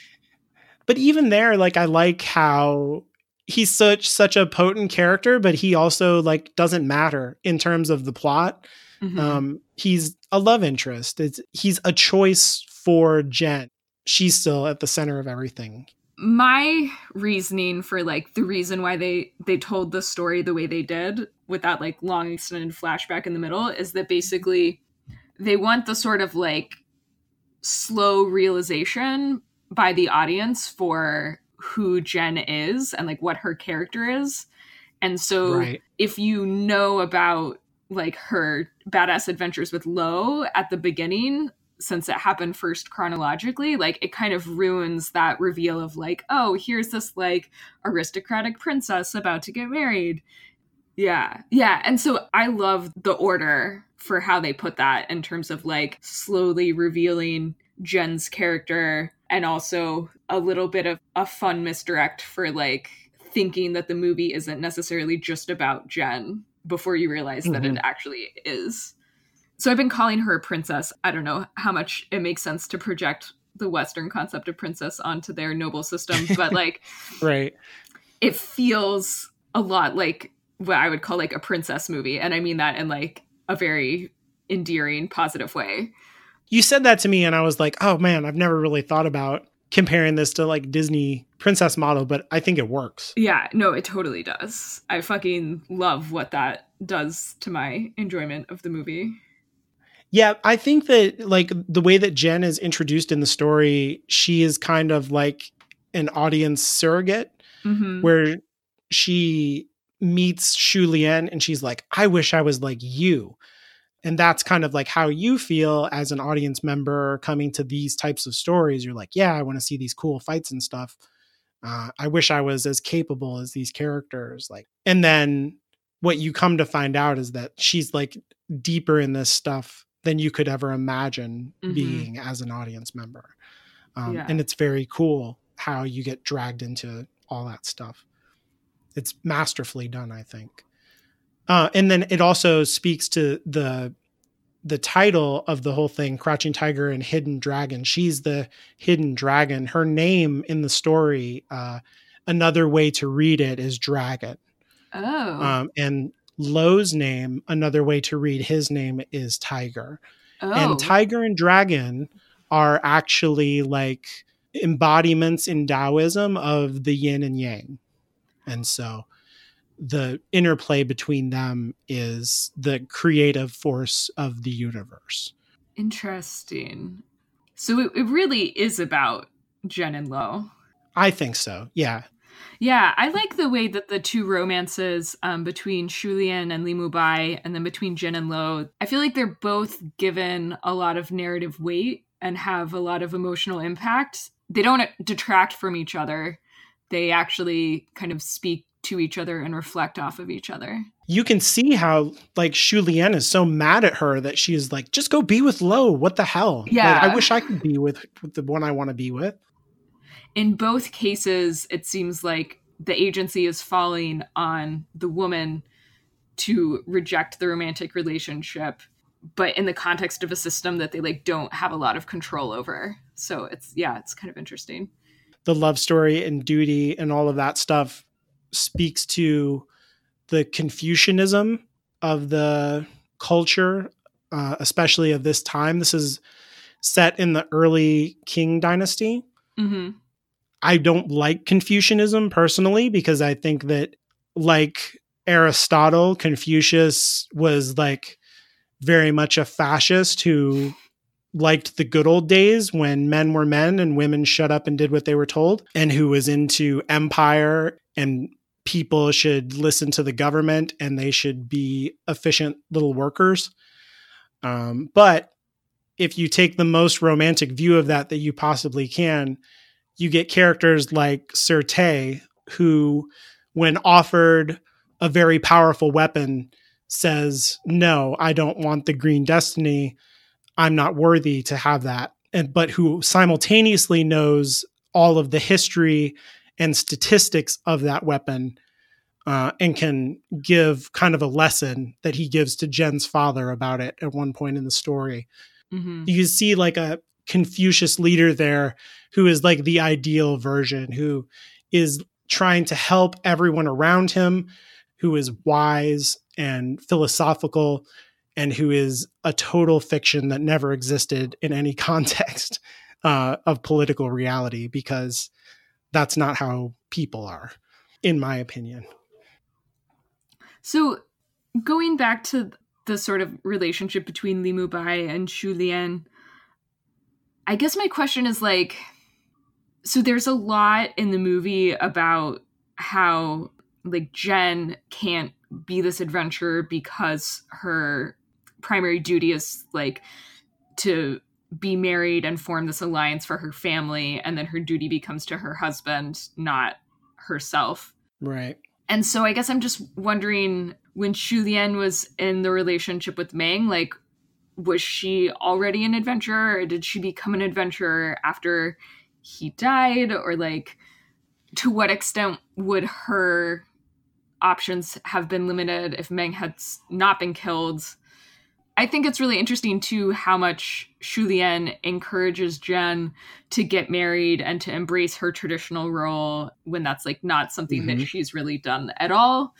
but even there, like I like how he's such such a potent character, but he also like doesn't matter in terms of the plot. mhm. Um, he's a love interest. It's he's a choice for Jen. She's still at the center of everything. my reasoning for like the reason why they they told the story the way they did with that like long extended flashback in the middle is that basically they want the sort of like slow realization by the audience for who Jen is and like what her character is. And so right. if you know about like her badass adventures with Lo at the beginning, since it happened first chronologically, like it kind of ruins that reveal of like, oh, here's this like aristocratic princess about to get married. Yeah. Yeah. And so I love the order for how they put that in terms of like slowly revealing Jen's character and also a little bit of a fun misdirect for like thinking that the movie isn't necessarily just about Jen before you realize that it Mhm. actually is. So I've been calling her a princess. I don't know how much it makes sense to project the Western concept of princess onto their noble system, but like Right. it feels a lot like what I would call like a princess movie. And I mean that in like a very endearing, positive way. You said that to me, and I was like, oh man, I've never really thought about comparing this to like Disney princess model, but I think it works. Yeah, no, it totally does. I fucking love what that does to my enjoyment of the movie. Yeah, I think that like the way that Jen is introduced in the story, she is kind of like an audience surrogate hmm where she meets Shu Lien and she's like, I wish I was like you. And that's kind of like how you feel as an audience member coming to these types of stories. You're like, yeah, I want to see these cool fights and stuff. Uh, I wish I was as capable as these characters. Like, and then what you come to find out is that she's like deeper in this stuff than you could ever imagine Mhm. being as an audience member. Um, Yeah. And it's very cool how you get dragged into all that stuff. It's masterfully done, I think. Uh, and then it also speaks to the the title of the whole thing, Crouching Tiger and Hidden Dragon. She's the hidden dragon. Her name in the story, uh, another way to read it is dragon. Oh. Um, and Lo's name, another way to read his name is tiger. oh. And tiger and dragon are actually like embodiments in Taoism of the yin and yang. And so the interplay between them is the creative force of the universe. Interesting. So it, it really is about Jen and Lo. I think so. Yeah. Yeah, I like the way that the two romances um, between Shu Lien and Li Mubai and then between Jin and Lo, I feel like they're both given a lot of narrative weight and have a lot of emotional impact. They don't detract from each other. They actually kind of speak to each other and reflect off of each other. You can see how like Shu Lien is so mad at her that she is like, just go be with Lo. What the hell? Like, Yeah. I wish I could be with, with the one I want to be with. in both cases, it seems like the agency is falling on the woman to reject the romantic relationship, but in the context of a system that they like don't have a lot of control over. So it's yeah, it's kind of interesting. the love story and duty and all of that stuff speaks to the Confucianism of the culture, uh, especially of this time. This is set in the early Qing dynasty. hmm I don't like Confucianism personally because I think that, like Aristotle, Confucius was like very much a fascist who liked the good old days when men were men and women shut up and did what they were told, and who was into empire and people should listen to the government and they should be efficient little workers. Um, but if you take the most romantic view of that that you possibly can, you get characters like Sir who when offered a very powerful weapon, says, No, I don't want the green destiny. I'm not worthy to have that. And but who simultaneously knows all of the history and statistics of that weapon uh, and can give kind of a lesson that he gives to Jen's father about it at one point in the story. Mm-hmm. You see like a Confucius leader there who is like the ideal version, who is trying to help everyone around him, who is wise and philosophical, and who is a total fiction that never existed in any context uh, of political reality because that's not how people are, in my opinion. So, going back to the sort of relationship between Li Mubai and Shu Lien, I guess my question is like, so there's a lot in the movie about how like Jen can't be this adventurer because her primary duty is like to be married and form this alliance for her family and then her duty becomes to her husband not herself. Right. And so i guess i'm just wondering when Shu Lien was in the relationship with Meng like was she already an adventurer or did she become an adventurer after he died? Or like to what extent would her options have been limited if Meng had not been killed I think it's really interesting too how much Shu Lien encourages Jen to get married and to embrace her traditional role when that's like not something mm-hmm. that she's really done at all.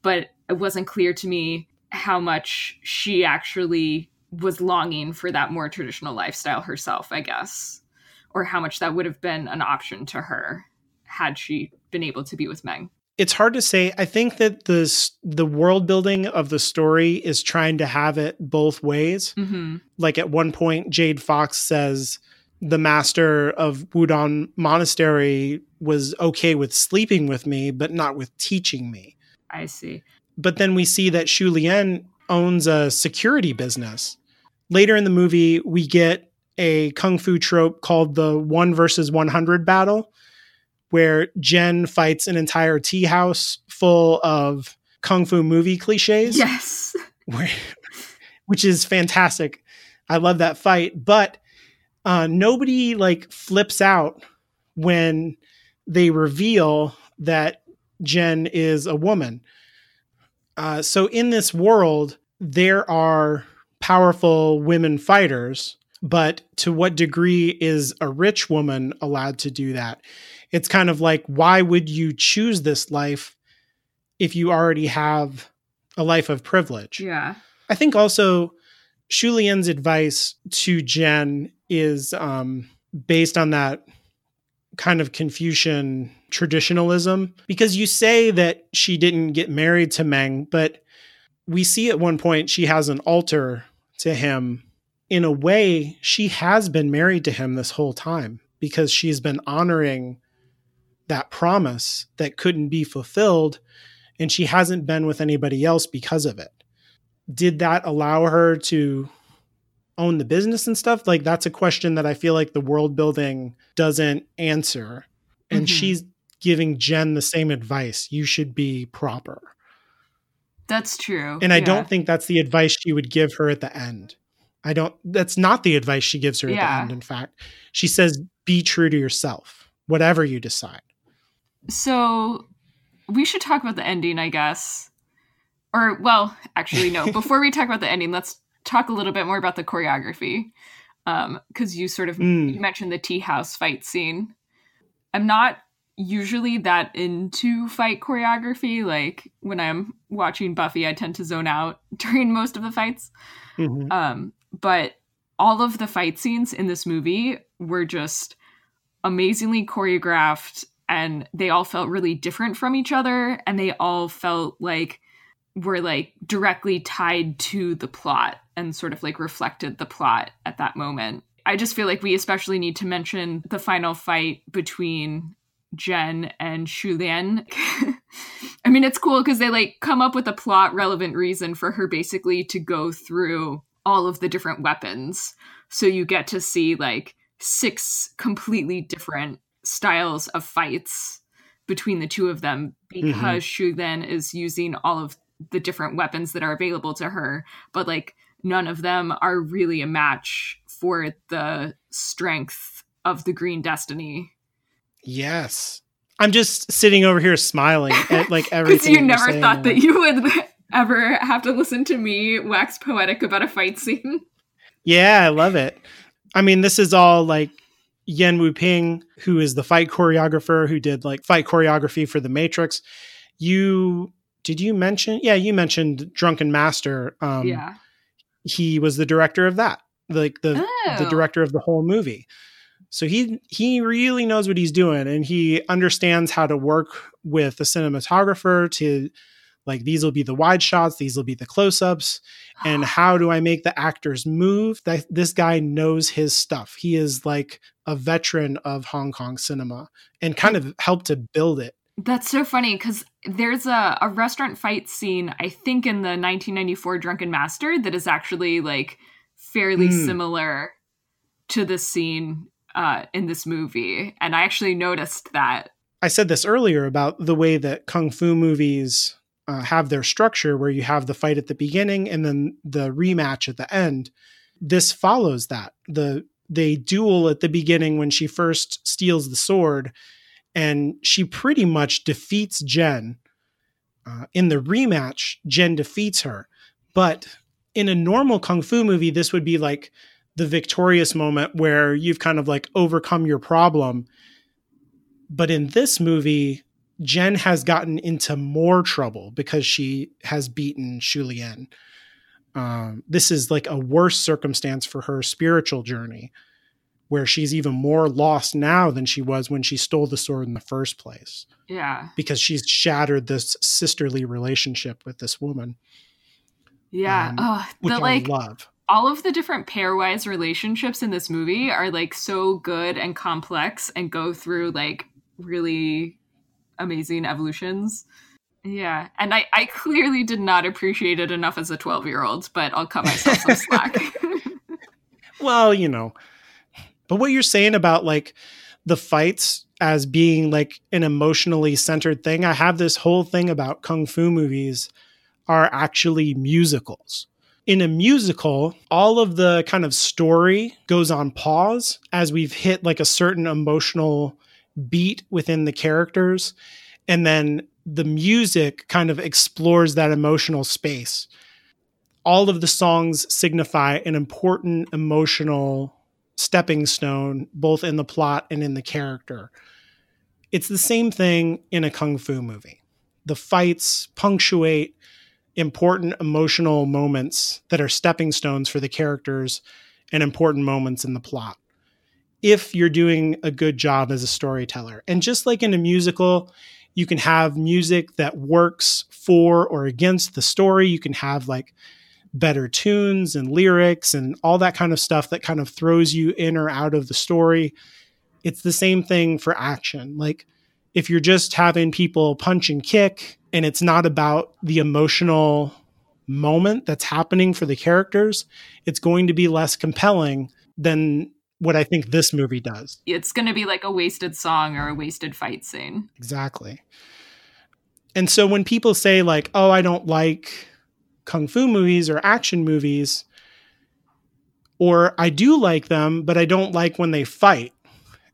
But it wasn't clear to me how much she actually was longing for that more traditional lifestyle herself, I guess, or how much that would have been an option to her had she been able to be with Meng it's hard to say. I think that the the world building of the story is trying to have it both ways. Mm-hmm. Like at one point, Jade Fox says the master of Wudang Monastery was okay with sleeping with me, but not with teaching me. I see. But then we see that Shu Lien owns a security business. Later in the movie, we get a kung fu trope called the one versus 100 battle, where Jen fights an entire tea house full of kung fu movie cliches. Yes. Where, which is fantastic. I love that fight, but uh, nobody like flips out when they reveal that Jen is a woman. Uh, so in this world, there are powerful women fighters, but to what degree is a rich woman allowed to do that? It's kind of like why would you choose this life if you already have a life of privilege? Yeah. I think also Shu Lien's advice to jen is um, based on that kind of confucian traditionalism because you say that she didn't get married to meng but we see at one point she has an altar to him. In a way she has been married to him this whole time because she's been honoring that promise that couldn't be fulfilled and she hasn't been with anybody else because of it. Did that allow her to own the business and stuff? Like that's a question that i feel like the world building doesn't answer. And mm-hmm. she's giving jen the same advice. You should be proper. That's true. And i yeah. don't think that's the advice she would give her at the end. I don't that's not the advice she gives her at the end in fact. She says be true to yourself. Whatever you decide so we should talk about the ending, I guess. Or, well, actually, no. Before we talk about the ending, let's talk a little bit more about the choreography. Because um, you sort of mm. you mentioned the tea house fight scene. I'm not usually that into fight choreography. Like when I'm watching Buffy, I tend to zone out during most of the fights. Mm-hmm. Um, but all of the fight scenes in this movie were just amazingly choreographed and they all felt really different from each other and they all felt like were like directly tied to the plot and sort of like reflected the plot at that moment. I just feel like we especially need to mention the final fight between Jen and Shu Lien. I mean, it's cool because they like come up with a plot relevant reason for her basically to go through all of the different weapons. So you get to see like six completely different styles of fights between the two of them because mm-hmm. Shu then is using all of the different weapons that are available to her, but like none of them are really a match for the strength of the Green Destiny. Yes. I'm just sitting over here smiling at like everything. you never thought that you would ever have to listen to me wax poetic about a fight scene. Yeah, I love it. I mean, this is all like Yuen Woo-ping, who is the fight choreographer who did like fight choreography for The Matrix. You did you mention? Yeah, you mentioned Drunken Master. Um, yeah, he was the director of that, like the oh. the director of the whole movie. So he he really knows what he's doing, and he understands how to work with a cinematographer to like these will be the wide shots these will be the close-ups and how do i make the actors move? That this guy knows his stuff. He is like a veteran of hong kong cinema and kind of helped to build it. That's so funny because there's a, a restaurant fight scene i think in the 1994 drunken master that is actually like fairly mm. similar to the scene uh, in this movie and i actually noticed that. I said this earlier about the way that kung fu movies uh, have their structure where you have the fight at the beginning and then the rematch at the end. This follows that. The they duel at the beginning when she first steals the sword, and she pretty much defeats Jen. Uh, in the rematch, Jen defeats her, but in a normal kung fu movie, this would be like the victorious moment where you've kind of like overcome your problem. But in this movie, Jen has gotten into more trouble because she has beaten Shulien. Um, this is like a worse circumstance for her spiritual journey, where she's even more lost now than she was when she stole the sword in the first place. Yeah. Because she's shattered this sisterly relationship with this woman. Yeah. Um, oh, which the, I like, love. All of the different pairwise relationships in this movie are like so good and complex and go through like really amazing evolutions. Yeah, and I, I clearly did not appreciate it enough as a 12 year old, but I'll cut myself some slack. well, you know, but what you're saying about like the fights as being like an emotionally centered thing, I have this whole thing about kung fu movies are actually musicals. In a musical, all of the kind of story goes on pause as we've hit like a certain emotional beat within the characters. And then the music kind of explores that emotional space. All of the songs signify an important emotional stepping stone both in the plot and in the character. It's the same thing in a kung fu movie. The fights punctuate important emotional moments that are stepping stones for the characters and important moments in the plot if you're doing a good job as a storyteller. And just like in a musical, you can have music that works for or against the story. You can have like better tunes and lyrics and all that kind of stuff that kind of throws you in or out of the story. It's the same thing for action. Like if you're just having people punch and kick and it's not about the emotional moment that's happening for the characters, it's going to be less compelling than what I think this movie does. It's going to be like a wasted song or a wasted fight scene. Exactly. And so when people say like, "Oh, I don't like kung fu movies or action movies," or I do like them, but I don't like when they fight.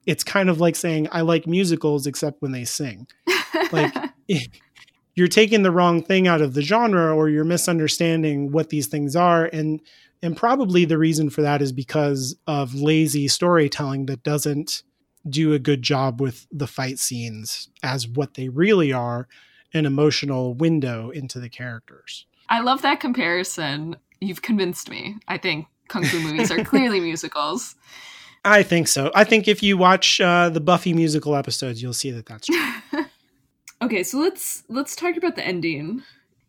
It's kind of like saying I like musicals except when they sing. like you're taking the wrong thing out of the genre or you're misunderstanding what these things are and and probably the reason for that is because of lazy storytelling that doesn't do a good job with the fight scenes as what they really are an emotional window into the characters. I love that comparison. You've convinced me. I think kung fu movies are clearly musicals. I think so. I think if you watch uh, the Buffy musical episodes, you'll see that that's true. okay, so let's let's talk about the ending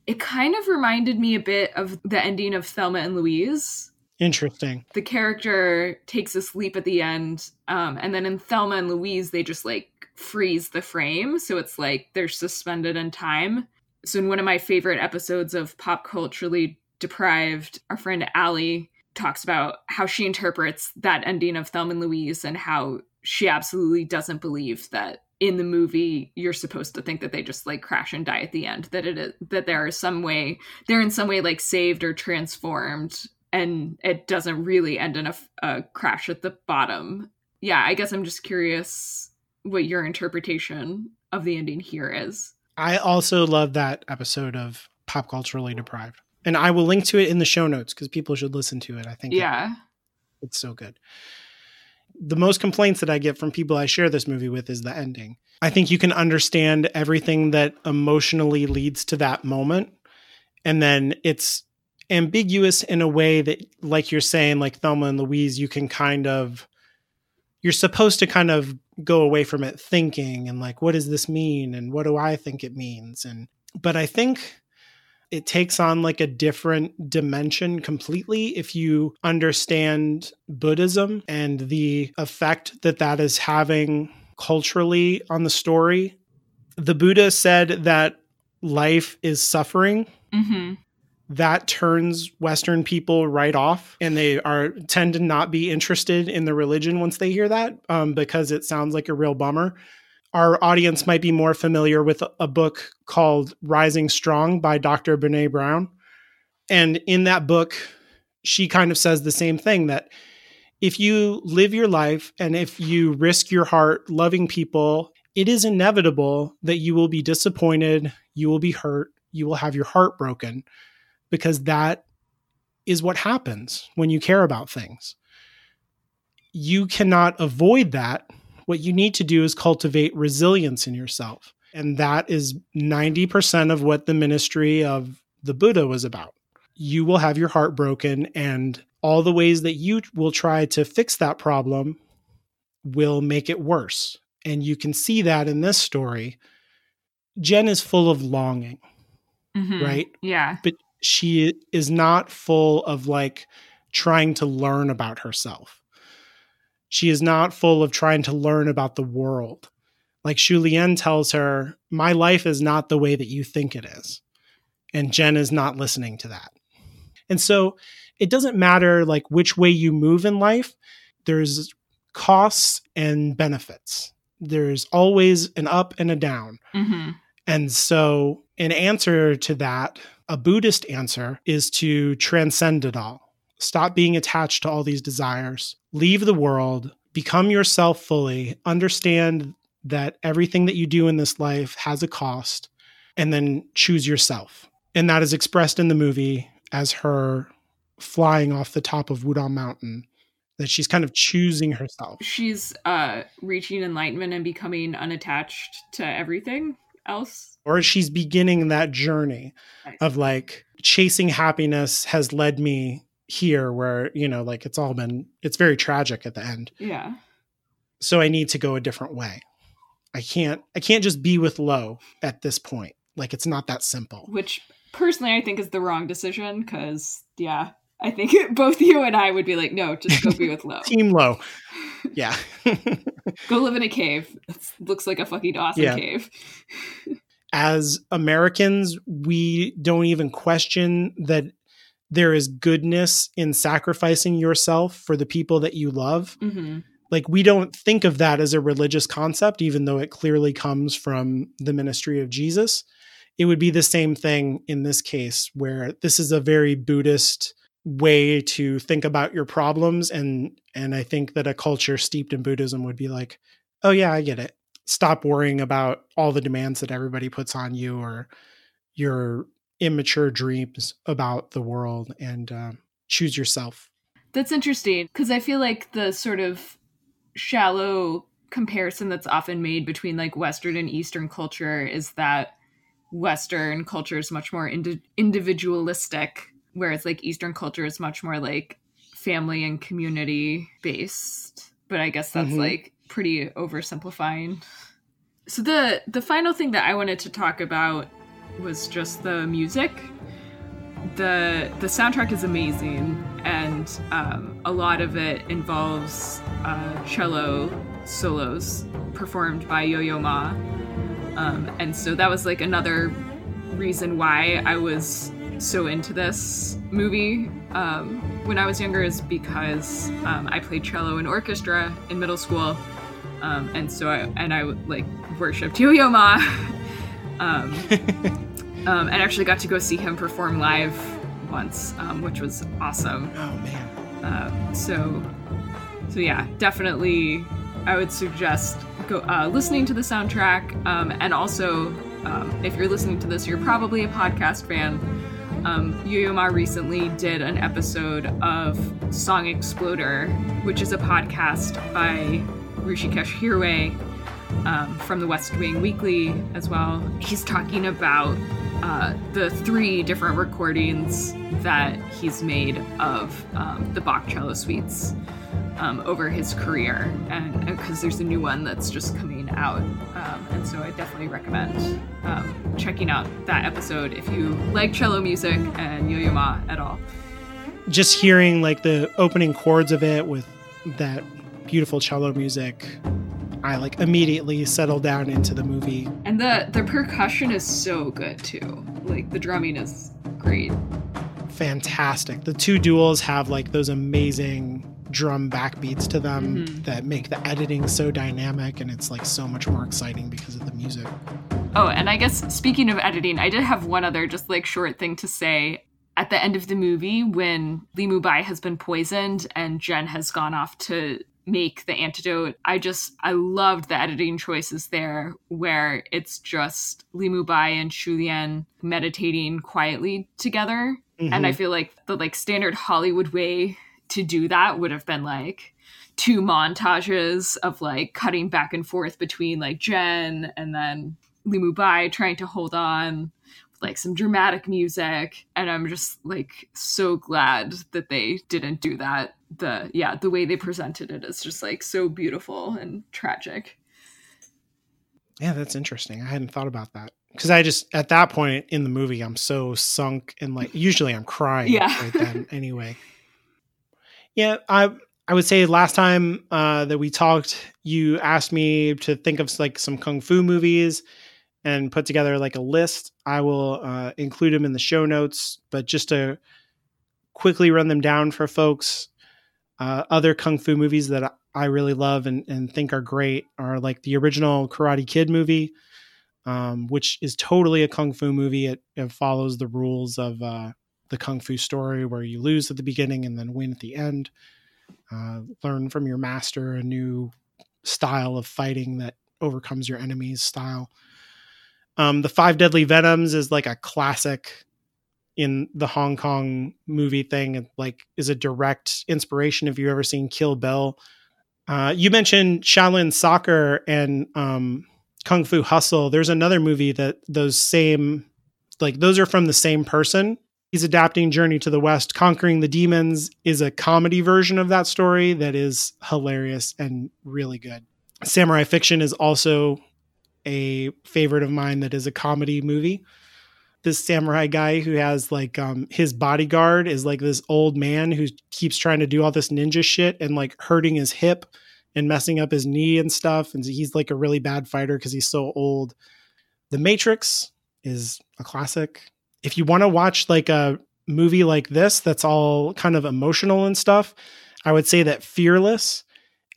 it kind of reminded me a bit of the ending of Thelma and Louise. Interesting. The character takes a sleep at the end, um, and then in Thelma and Louise, they just like freeze the frame. So it's like they're suspended in time. So in one of my favorite episodes of Pop Culturally Deprived, our friend Allie talks about how she interprets that ending of Thelma and Louise and how she absolutely doesn't believe that in the movie you're supposed to think that they just like crash and die at the end that it is that there is some way they're in some way like saved or transformed and it doesn't really end in a, a crash at the bottom yeah i guess i'm just curious what your interpretation of the ending here is I also love that episode of Pop Culturally Deprived. And I will link to it in the show notes because people should listen to it. I think it- yeah it's so good. The most complaints that I get from people I share this movie with is the ending. I think you can understand everything that emotionally leads to that moment. And then it's ambiguous in a way that, like you're saying, like Thelma and Louise, you can kind of, you're supposed to kind of go away from it thinking and like, what does this mean? And what do I think it means? And, but I think it takes on like a different dimension completely if you understand Buddhism and the effect that that is having culturally on the story. The Buddha said that life is suffering. mm-hmm. That turns Western people right off, and they are tend to not be interested in the religion once they hear that um, because it sounds like a real bummer our audience might be more familiar with a book called Rising Strong by Dr. Brene Brown. And in that book, she kind of says the same thing that if you live your life and if you risk your heart loving people, it is inevitable that you will be disappointed, you will be hurt, you will have your heart broken because that is what happens when you care about things. You cannot avoid that what you need to do is cultivate resilience in yourself. And that is 90% of what the ministry of the Buddha was about. You will have your heart broken, and all the ways that you will try to fix that problem will make it worse. And you can see that in this story. Jen is full of longing, Mhm. right? yeah But she is not full of like trying to learn about herself. She is not full of trying to learn about the world. Like Shulien tells her, My life is not the way that you think it is. And Jen is not listening to that. And so it doesn't matter like which way you move in life, there's costs and benefits. There's always an up and a down. mm-hmm. And so, an answer to that, a Buddhist answer, is to transcend it all. Stop being attached to all these desires, leave the world, become yourself fully, understand that everything that you do in this life has a cost, and then choose yourself. And that is expressed in the movie as her flying off the top of Wudang Mountain, that she's kind of choosing herself. she's uh reaching enlightenment and becoming unattached to everything else or she's beginning that journey Nice. of like chasing happiness has led me here where you know like it's all been it's very tragic at the end yeah so i need to go a different way i can't i can't just be with Lo at this point like it's not that simple which personally I think is the wrong decision because yeah, I think both you and I would be like, no, just go be with Lo. team Lo yeah go live in a cave. It looks like a fucking awesome Yeah. cave. as Americans, we don't even question that there is goodness in sacrificing yourself for the people that you love. hmm Like, we don't think of that as a religious concept, even though it clearly comes from the ministry of Jesus. It would be the same thing in this case, where this is a very Buddhist way to think about your problems and and I think that a culture steeped in Buddhism would be like, "Oh yeah, I get it. Stop worrying about all the demands that everybody puts on you or your immature dreams about the world and um, choose yourself." That's interesting because I feel like the sort of shallow comparison that's often made between like Western and Eastern culture is that Western culture is much more indi- individualistic, whereas like Eastern culture is much more like family and community based. But I guess that's Mhm. like pretty oversimplifying. So the the final thing that I wanted to talk about was just the music. The the soundtrack is amazing and um, a lot of it involves uh, cello solos performed by yo-yo ma. Um, and so that was like another reason why i was so into this movie um, when i was younger is because um, i played cello in orchestra in middle school. Um, and so I, and i like worshipped Yo Yo Ma. um, um, and actually got to go see him perform live once, um, which was awesome. Oh man. Uh, so, so yeah, definitely, I would suggest go uh, listening to the soundtrack, um, and also um, if you're listening to this, you're probably a podcast fan. Um, Yo-Yo recently did an episode of Song Exploder, which is a podcast by Hrishikesh Hirway um, from the West Wing Weekly as well. He's talking about uh, the three different recordings that he's made of um, the Bach cello suites um, over his career, and because there's a new one that's just coming out, um, and so I definitely recommend um, checking out that episode if you like cello music and Yo-Yo Ma at all. Just hearing like the opening chords of it with that beautiful cello music I like immediately settle down into the movie. And the the percussion is so good too. Like the drumming is great. Fantastic. The two duels have like those amazing drum backbeats to them mm-hmm. that make the editing so dynamic and it's like so much more exciting because of the music. Oh, and I guess speaking of editing, I did have one other just like short thing to say. At the end of the movie, when Li Mubai has been poisoned and Jen has gone off to make the antidote. I just I loved the editing choices there where it's just Li Mubai and Shu Lien meditating quietly together. Mm-hmm. And I feel like the like standard Hollywood way to do that would have been like two montages of like cutting back and forth between like Jen and then Li Mubai trying to hold on like some dramatic music and i'm just like so glad that they didn't do that the yeah the way they presented it is just like so beautiful and tragic yeah that's interesting i hadn't thought about that because i just at that point in the movie i'm so sunk and like usually i'm crying yeah. right then anyway yeah i i would say last time uh, that we talked you asked me to think of like some kung fu movies and put together like a list. I will uh, include them in the show notes, but just to quickly run them down for folks, uh, other kung fu movies that I really love and, and think are great are like the original Karate Kid movie, um, which is totally a kung fu movie. It, it follows the rules of uh, the kung fu story where you lose at the beginning and then win at the end. Uh, learn from your master a new style of fighting that overcomes your enemy's style um, the Five Deadly Venoms is like a classic in the Hong Kong movie thing. Like is a direct inspiration. If you've ever seen Kill Bill, uh, you mentioned Shaolin Soccer and um, Kung Fu Hustle. There's another movie that those same like those are from the same person. He's adapting Journey to the West. Conquering the Demons is a comedy version of that story that is hilarious and really good. Samurai Fiction is also a favorite of mine that is a comedy movie. This samurai guy who has like um his bodyguard is like this old man who keeps trying to do all this ninja shit and like hurting his hip and messing up his knee and stuff and he's like a really bad fighter because he's so old. The Matrix is a classic. If you want to watch like a movie like this that's all kind of emotional and stuff, I would say that Fearless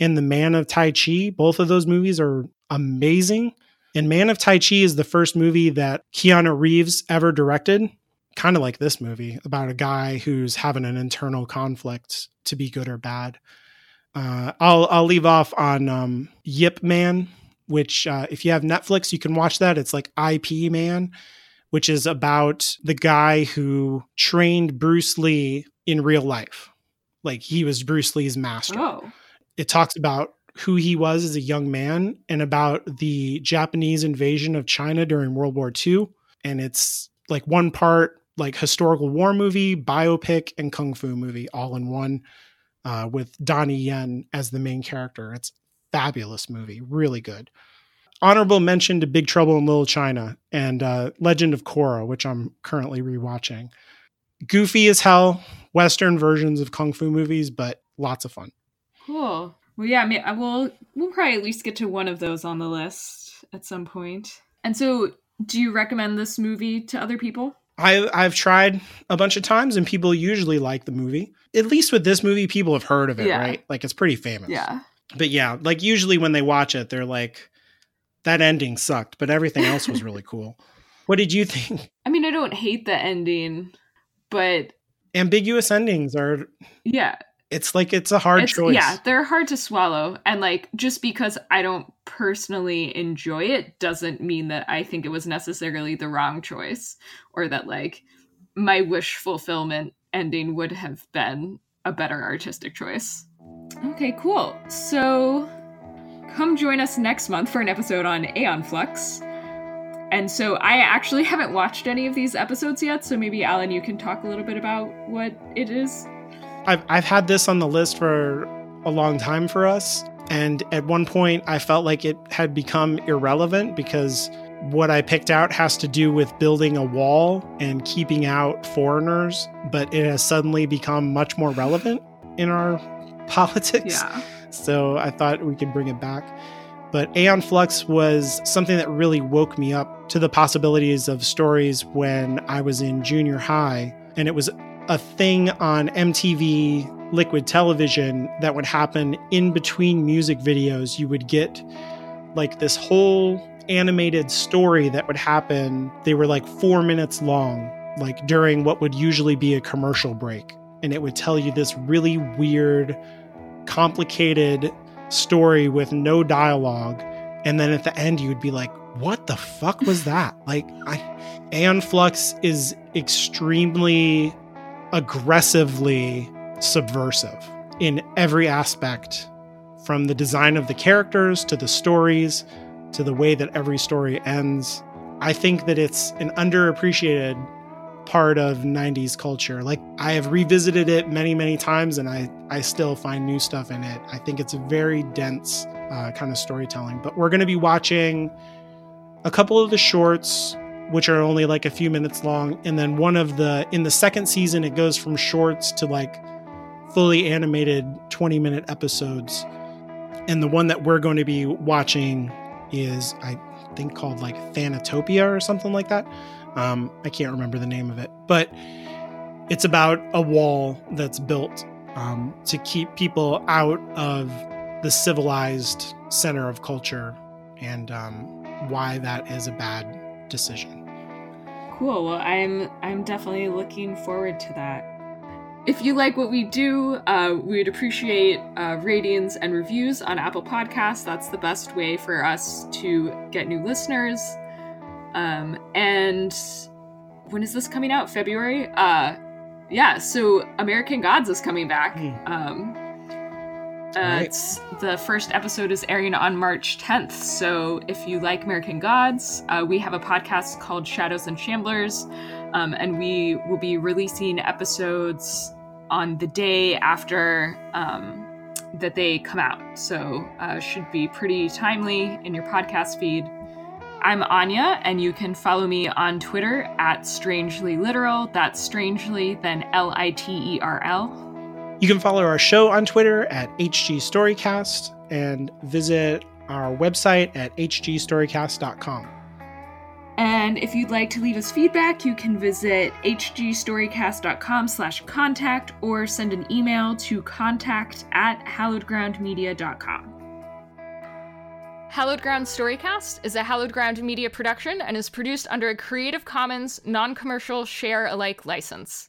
and The Man of Tai Chi, both of those movies are amazing. And Man of Tai Chi is the first movie that Keanu Reeves ever directed, kind of like this movie about a guy who's having an internal conflict to be good or bad. Uh, I'll I'll leave off on um, Yip Man, which uh, if you have Netflix, you can watch that. It's like IP Man, which is about the guy who trained Bruce Lee in real life. Like he was Bruce Lee's master. Oh. It talks about who he was as a young man and about the Japanese invasion of China during World War II. And it's like one part like historical war movie, biopic, and kung fu movie all in one, uh, with Donnie Yen as the main character. It's fabulous movie, really good. Honorable mention to Big Trouble in Little China and uh, Legend of Korra, which I'm currently rewatching. Goofy as hell, Western versions of kung fu movies, but lots of fun. Cool. Well, yeah, I mean, I will. We'll probably at least get to one of those on the list at some point. And so, do you recommend this movie to other people? I, I've tried a bunch of times, and people usually like the movie. At least with this movie, people have heard of it, yeah. right? Like it's pretty famous. Yeah. But yeah, like usually when they watch it, they're like, that ending sucked, but everything else was really cool. What did you think? I mean, I don't hate the ending, but ambiguous endings are yeah it's like it's a hard it's, choice. yeah they're hard to swallow. And like just because i don't personally enjoy it doesn't mean that i think it was necessarily the wrong choice or that like my wish fulfillment ending would have been a better artistic choice. Okay cool. So come join us next month for an episode on aeon flux. And so I actually haven't watched any of these episodes yet, so maybe Alan, you can talk a little bit about what it is. I've I've had this on the list for a long time for us, and at one point I felt like it had become irrelevant because what I picked out has to do with building a wall and keeping out foreigners, but it has suddenly become much more relevant in our politics. Yeah. So I thought we could bring it back. But Aeon Flux was something that really woke me up to the possibilities of stories when I was in junior high. And it was a thing on MTV Liquid Television that would happen in between music videos. You would get like this whole animated story that would happen. They were like four minutes long, like during what would usually be a commercial break. And it would tell you this really weird, complicated story with no dialogue. And then at the end, you would be like, what the fuck was that? Like, I, Aeon Flux is extremely aggressively subversive in every aspect from the design of the characters to the stories to the way that every story ends. I think that it's an underappreciated part of 90s culture. Like I have revisited it many, many times and I, I still find new stuff in it. I think it's a very dense uh, kind of storytelling. But we're going to be watching a couple of the shorts, which are only like a few minutes long. And then one of the, in the second season, it goes from shorts to like fully animated 20 minute episodes. And the one that we're going to be watching is, I think, called like Thanatopia or something like that. Um, I can't remember the name of it, but it's about a wall that's built um, to keep people out of the civilized center of culture and um, why that is a bad decision. Cool. Well, I'm I'm definitely looking forward to that. If you like what we do, uh, we'd appreciate uh, ratings and reviews on Apple Podcasts. That's the best way for us to get new listeners. Um, and when is this coming out? February? Uh, yeah, so American Gods is coming back. Mm. Um, uh, right. It's the first episode is airing on March 10th. So if you like American Gods, uh, we have a podcast called Shadows and Shamblers, um, and we will be releasing episodes on the day after um, that they come out. So uh, should be pretty timely in your podcast feed. I'm Anya, and you can follow me on Twitter at Strangely Literal. That's strangely, then L I T E R L. You can follow our show on Twitter at HG Storycast and visit our website at hgstorycast.com. And if you'd like to leave us feedback, you can visit hgstorycast.com slash contact or send an email to contact at hallowedgroundmedia.com. Hallowed Ground Storycast is a Hallowed Ground media production and is produced under a Creative Commons non commercial share alike license.